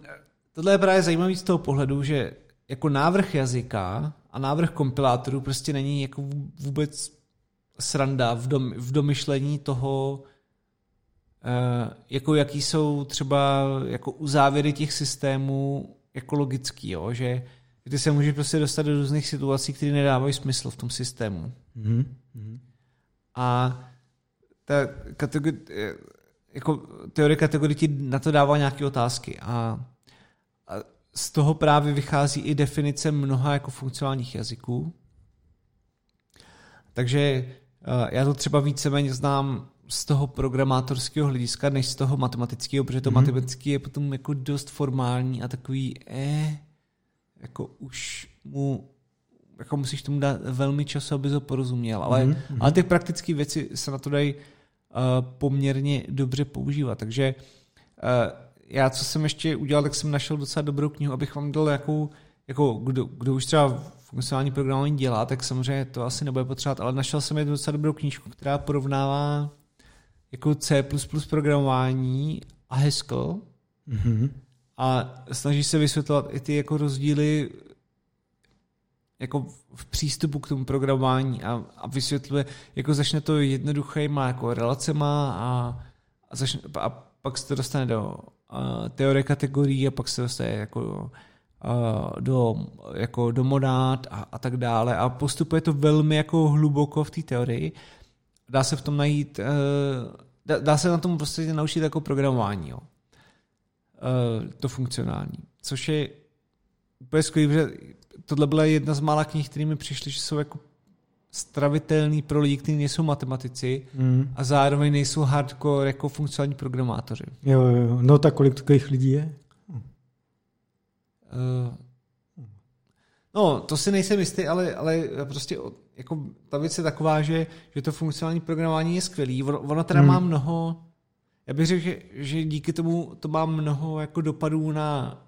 tohle je právě zajímavý z toho pohledu, že jako návrh jazyka a návrh kompilátorů prostě není jako vůbec sranda v, dom, v domyšlení toho, uh, jako jaký jsou třeba jako uzávěry těch systémů jako logický, jo? že ty se můžeš prostě dostat do různých situací, které nedávají smysl v tom systému. Mm-hmm. A ta kategorie, jako teorie kategorie ti na to dává nějaké otázky a z toho právě vychází i definice mnoha jako funkcionálních jazyků. Takže eh, já to třeba víceméně znám z toho programátorského hlediska, než z toho matematického, protože to mm-hmm. matematický je potom jako dost formální a takový eh, jako už mu jako musíš tomu dát velmi času, aby to porozuměl. Ale, mm-hmm. ale ty praktické věci se na to dají uh, poměrně dobře používat. Takže uh, já, co jsem ještě udělal, tak jsem našel docela dobrou knihu, abych vám dal jakou, jako kdo, kdo už třeba funkcionální programování dělá, tak samozřejmě to asi nebude potřebovat, ale našel jsem jednu docela dobrou knížku, která porovnává jako C++ programování a Haskell mm-hmm. a snaží se vysvětlovat i ty jako rozdíly jako v přístupu k tomu programování a, a vysvětluje, jako začne to má jako relacema a, a, začne, a pak se to dostane do teorie kategorií a pak se dostane jako do, jako do monát a, a tak dále a postupuje to velmi jako hluboko v té teorii. Dá se v tom najít, e, dá, dá se na tom prostě naučit jako programování, jo. E, to funkcionální. Což je úplně skvělé, že tohle byla jedna z mála knih, které mi přišly, že jsou jako stravitelný pro lidi, kteří nejsou matematici mm. a zároveň nejsou hardcore jako funkcionální programátoři. Jo, jo, no tak kolik takových lidí je? Uh, no, to si nejsem jistý, ale, ale prostě jako ta věc je taková, že, že to funkcionální programování je skvělý. Ono, ono teda mm. má mnoho, já bych řekl, že, že díky tomu to má mnoho jako dopadů na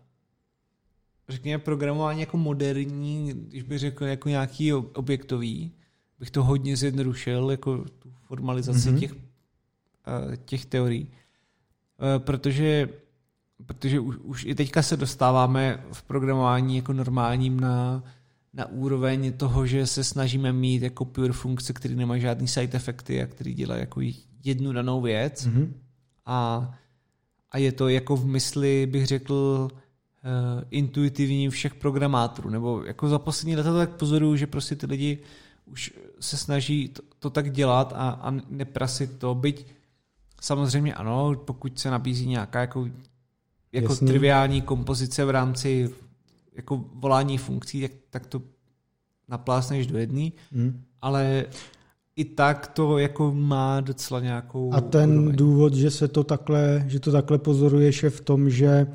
řekněme programování jako moderní, když bych řekl jako nějaký objektový, bych to hodně zjednodušil, jako tu formalizaci mm-hmm. těch, eh, těch teorií. Eh, protože, protože už, už i teďka se dostáváme v programování jako normálním na, na úroveň toho, že se snažíme mít jako pure funkce, které nemají žádný side efekty a které dělají jako jednu danou věc. Mm-hmm. A, a je to jako v mysli, bych řekl, uh, intuitivní všech programátorů. Nebo jako za poslední leta to tak pozoruju, že prostě ty lidi už se snaží to, to tak dělat a, a neprasit to, byť samozřejmě ano, pokud se nabízí nějaká jako, jako triviální kompozice v rámci jako volání funkcí, tak, tak to naplásneš do jedné, hmm. ale i tak to jako má docela nějakou... A ten úroveň. důvod, že se to takhle, že to takhle pozoruješ je v tom, že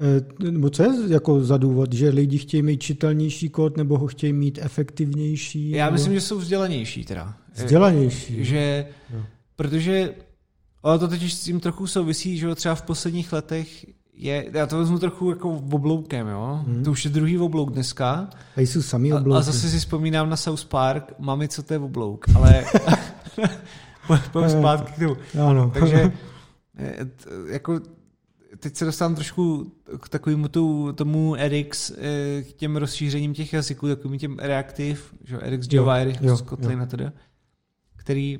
Eh, nebo co je jako za důvod, že lidi chtějí mít čitelnější kód nebo ho chtějí mít efektivnější? Já nebo... myslím, že jsou vzdělanější teda. Vzdělanější. Že, no. protože ale to totiž s tím trochu souvisí, že třeba v posledních letech je, já to vezmu trochu jako obloukem, jo. Hmm. To už je druhý oblouk dneska. A jsou sami oblouky. A, a zase si vzpomínám na South Park, mami, co to je oblouk, ale <laughs> pojďme zpátky k tomu. Ano. Takže eh, jako teď se dostávám trošku k takovému tu, tomu Erix, eh, k těm rozšířením těch jazyků, takovým těm Reactive, že Erix Java, Erix Kotlin a teda, který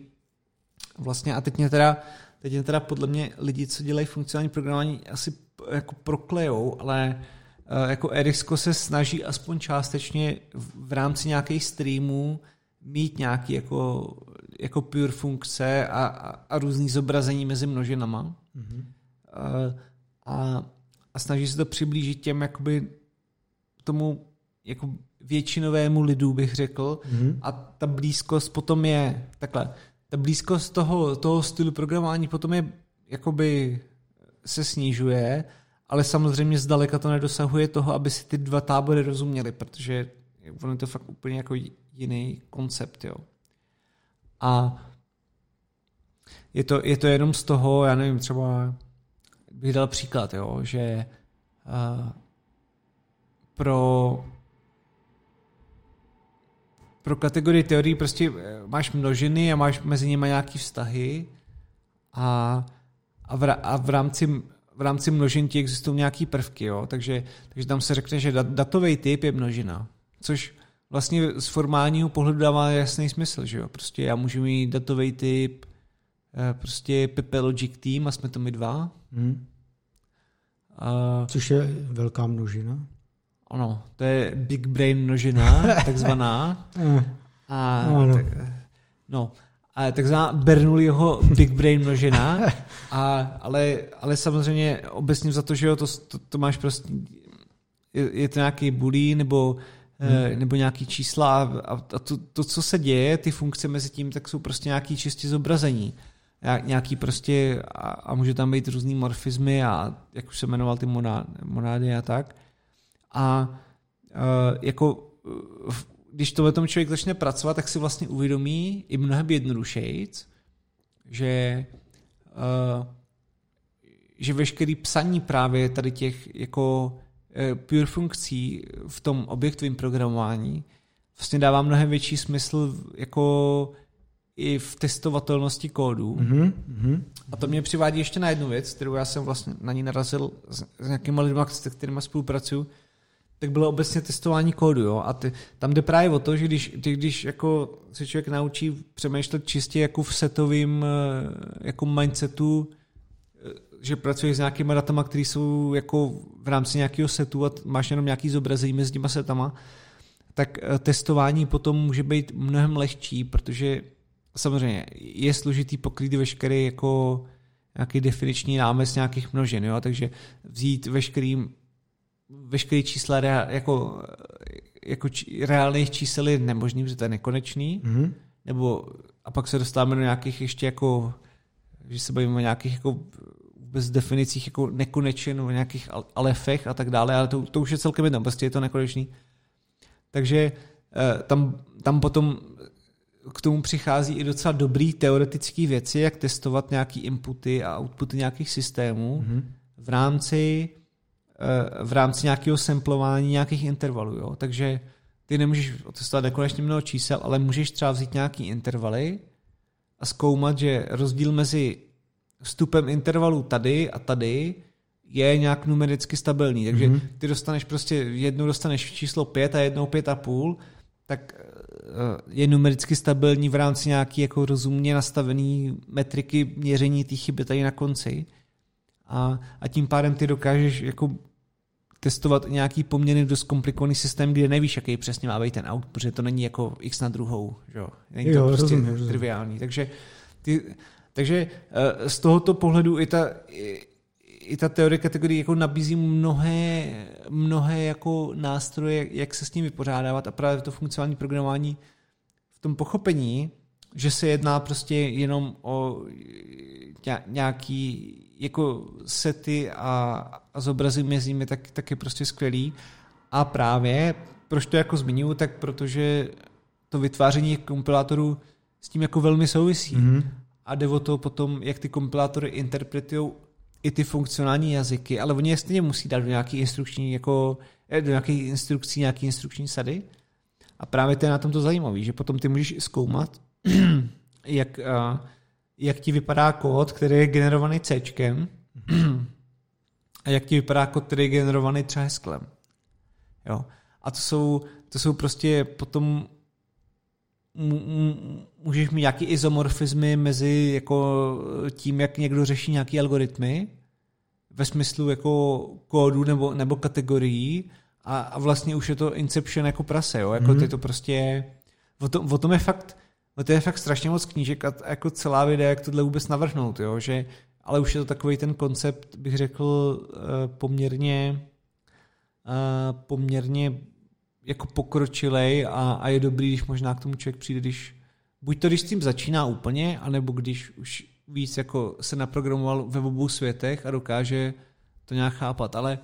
vlastně, a teď mě teda, teď mě teda podle mě lidi, co dělají funkcionální programování, asi jako proklejou, ale eh, jako Erixko se snaží aspoň částečně v rámci nějakých streamů mít nějaký jako, jako pure funkce a, a, a různý zobrazení mezi množinama. Mm-hmm. Uh, a, a snaží se to přiblížit těm jakoby tomu jako většinovému lidu, bych řekl. Mm-hmm. A ta blízkost potom je takhle. Ta blízkost toho, toho stylu programování potom je jakoby se snižuje, ale samozřejmě zdaleka to nedosahuje toho, aby si ty dva tábory rozuměli, protože ono je to fakt úplně jako jiný koncept, jo. A je to, je to jenom z toho, já nevím, třeba bych dal příklad, jo, že uh, pro pro kategorii teorii prostě eh, máš množiny a máš mezi nimi nějaký vztahy a, a, v, a v rámci v rámci množin ti existují nějaký prvky, jo? Takže, takže tam se řekne, že dat, datový typ je množina, což vlastně z formálního pohledu dává jasný smysl, že jo? Prostě já můžu mít datový typ eh, prostě Pepe Logic Team a jsme to my dva. Hmm. A, Což je velká množina. Ano, to je Big Brain množina, <laughs> takzvaná. A, tak, no, a takzvaná Bernoulliho Big Brain množina, <laughs> a, ale, ale samozřejmě obecně za to, že jo, to, to, to máš prostě, je, je to nějaký bulí nebo, eh, hmm. nebo nějaký čísla a, a to, to, co se děje, ty funkce mezi tím, tak jsou prostě nějaký čistě zobrazení. Nějaký prostě, a, a může tam být různý morfizmy a jak už se jmenoval ty monády a tak. A uh, jako když to tom člověk začne pracovat, tak si vlastně uvědomí i mnohem jednodušejc, že, uh, že veškerý psaní právě tady těch jako uh, pure funkcí v tom objektovém programování vlastně dává mnohem větší smysl jako i v testovatelnosti kódu. Mm-hmm. A to mě přivádí ještě na jednu věc, kterou já jsem vlastně na ní narazil s, s nějakými lidmi, s kterými spolupracuju, tak bylo obecně testování kódu, jo, a ty, tam jde právě o to, že když, ty, když jako se člověk naučí přemýšlet čistě jako v setovým eh, jako mindsetu, eh, že pracuješ s nějakými datama, které jsou jako v rámci nějakého setu a máš jenom nějaký zobrazení mezi těma setama, tak eh, testování potom může být mnohem lehčí, protože samozřejmě je složitý pokrýt veškerý jako nějaký definiční námez nějakých množin, jo? takže vzít veškerý veškeré čísla jako, jako či, reálných čísel je nemožný, protože to je nekonečný. Mm-hmm. Nebo, a pak se dostáváme do nějakých ještě jako, že se bavíme o nějakých jako bez definicích jako nekonečen, o nějakých alefech a tak dále, ale to, to už je celkem jedno, prostě je to nekonečný. Takže eh, tam, tam potom k tomu přichází i docela dobrý teoretický věci, jak testovat nějaký inputy a outputy nějakých systémů mm-hmm. v rámci v rámci nějakého samplování nějakých intervalů. Jo? Takže ty nemůžeš otestovat nekonečně mnoho čísel, ale můžeš třeba vzít nějaký intervaly a zkoumat, že rozdíl mezi vstupem intervalu tady a tady je nějak numericky stabilní. Takže mm-hmm. ty dostaneš prostě, jednou dostaneš číslo 5 a jednou 5,5, tak eh, je numericky stabilní v rámci nějaký jako rozumně nastavený metriky měření té chyby tady na konci. A, a tím pádem ty dokážeš jako testovat nějaký poměrně dost komplikovaný systém, kde nevíš, jaký přesně má být ten aut, protože to není jako x na druhou, že jo? Není to jo, prostě rozumím, triviální. Rozumím. Takže, ty, takže eh, z tohoto pohledu i ta, i, i ta teorie kategorie jako nabízí mnohé, mnohé jako nástroje, jak se s ním vypořádávat a právě to funkcionální programování v tom pochopení, že se jedná prostě jenom o nějaký jako sety a, a zobrazy mezi nimi, tak, tak je prostě skvělý. A právě, proč to jako zmiňuji, tak protože to vytváření kompilátorů s tím jako velmi souvisí. Mm-hmm. A jde o to potom, jak ty kompilátory interpretují i ty funkcionální jazyky, ale oni je stejně musí dát do nějaký instrukční, jako, eh, do nějakých instrukcí, nějaký instrukční sady. A právě to je na tom to zajímavé, že potom ty můžeš zkoumat, <clears throat> jak, jak ti vypadá kód, který je generovaný C, <clears throat> a jak ti vypadá kód, který je generovaný třeba hesklem. Jo. A to jsou, to jsou prostě potom můžeš mít nějaký izomorfizmy mezi jako tím, jak někdo řeší nějaký algoritmy ve smyslu jako kódu nebo, nebo kategorií a, a vlastně už je to inception jako prase, jo? jako mm-hmm. ty to prostě o tom, o tom je fakt No to je fakt strašně moc knížek a jako celá videa, jak tohle vůbec navrhnout, jo? že ale už je to takový ten koncept, bych řekl, eh, poměrně eh, poměrně jako pokročilej a, a je dobrý, když možná k tomu člověk přijde, když buď to, když s tím začíná úplně, anebo když už víc jako se naprogramoval ve obou světech a dokáže to nějak chápat, ale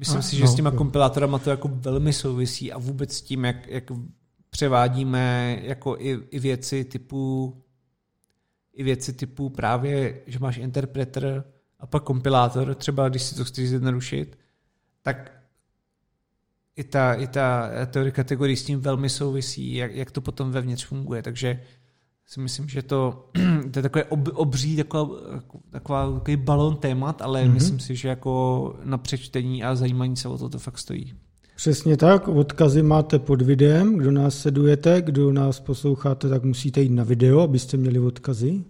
Myslím A, si, že no, s těma kompilátorama to jako velmi souvisí a vůbec s tím, jak, jak převádíme jako i, i věci typu i věci typu právě, že máš interpreter a pak kompilátor, třeba když si to chceš zjednodušit, tak i ta, i ta teorie kategorii s tím velmi souvisí, jak, jak to potom vevnitř funguje. Takže si myslím, že to, <clears throat> to je takové ob, obří, taková, taková, takový balon témat, ale mm-hmm. myslím si, že jako na přečtení a zajímání se o to to fakt stojí. Přesně tak, odkazy máte pod videem, kdo nás sledujete, kdo nás posloucháte, tak musíte jít na video, abyste měli odkazy.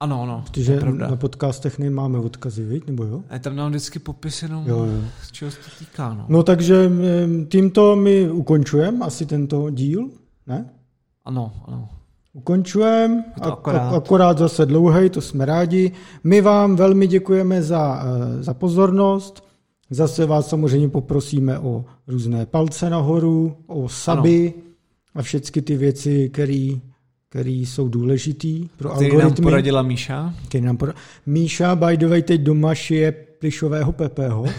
Ano, ano, to Protože na podcastech nemáme odkazy, viď? nebo jo? A je tam nám vždycky popis jenom, Jo, jo. z čeho se to týká. No. No takže tímto my ukončujeme asi tento díl, ne? Ano, ano. Ukončujeme, akorát. akorát zase dlouhej, to jsme rádi. My vám velmi děkujeme za, eh, za pozornost. Zase vás samozřejmě poprosíme o různé palce nahoru, o saby a všechny ty věci, které jsou důležitý pro Který nám algoritmy. poradila Míša. Který nám pora- Míša, by the way, teď doma šije plišového Pepeho. <laughs>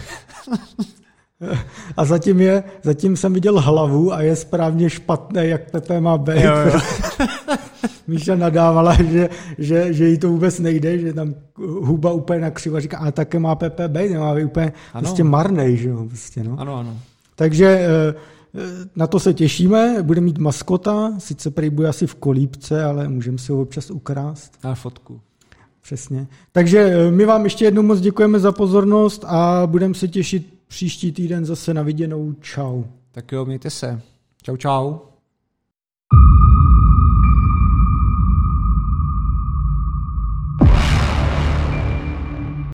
A zatím, je, zatím jsem viděl hlavu a je správně špatné, jak Pepe má být. Jo, jo. <laughs> Míša nadávala, <laughs> že, že, že jí to vůbec nejde, že tam huba úplně nakřiva. Říká, a také má Pepe být, nemá být úplně Ano. prostě marnej, že jo, prostě, no. Ano, ano. Takže eh, eh, na to se těšíme, bude mít maskota, sice prý bude asi v kolípce, ale můžeme si ho občas ukrást. Na fotku. Přesně. Takže eh, my vám ještě jednou moc děkujeme za pozornost a budeme se těšit příští týden zase na viděnou. Čau. Tak jo, mějte se. Čau, čau.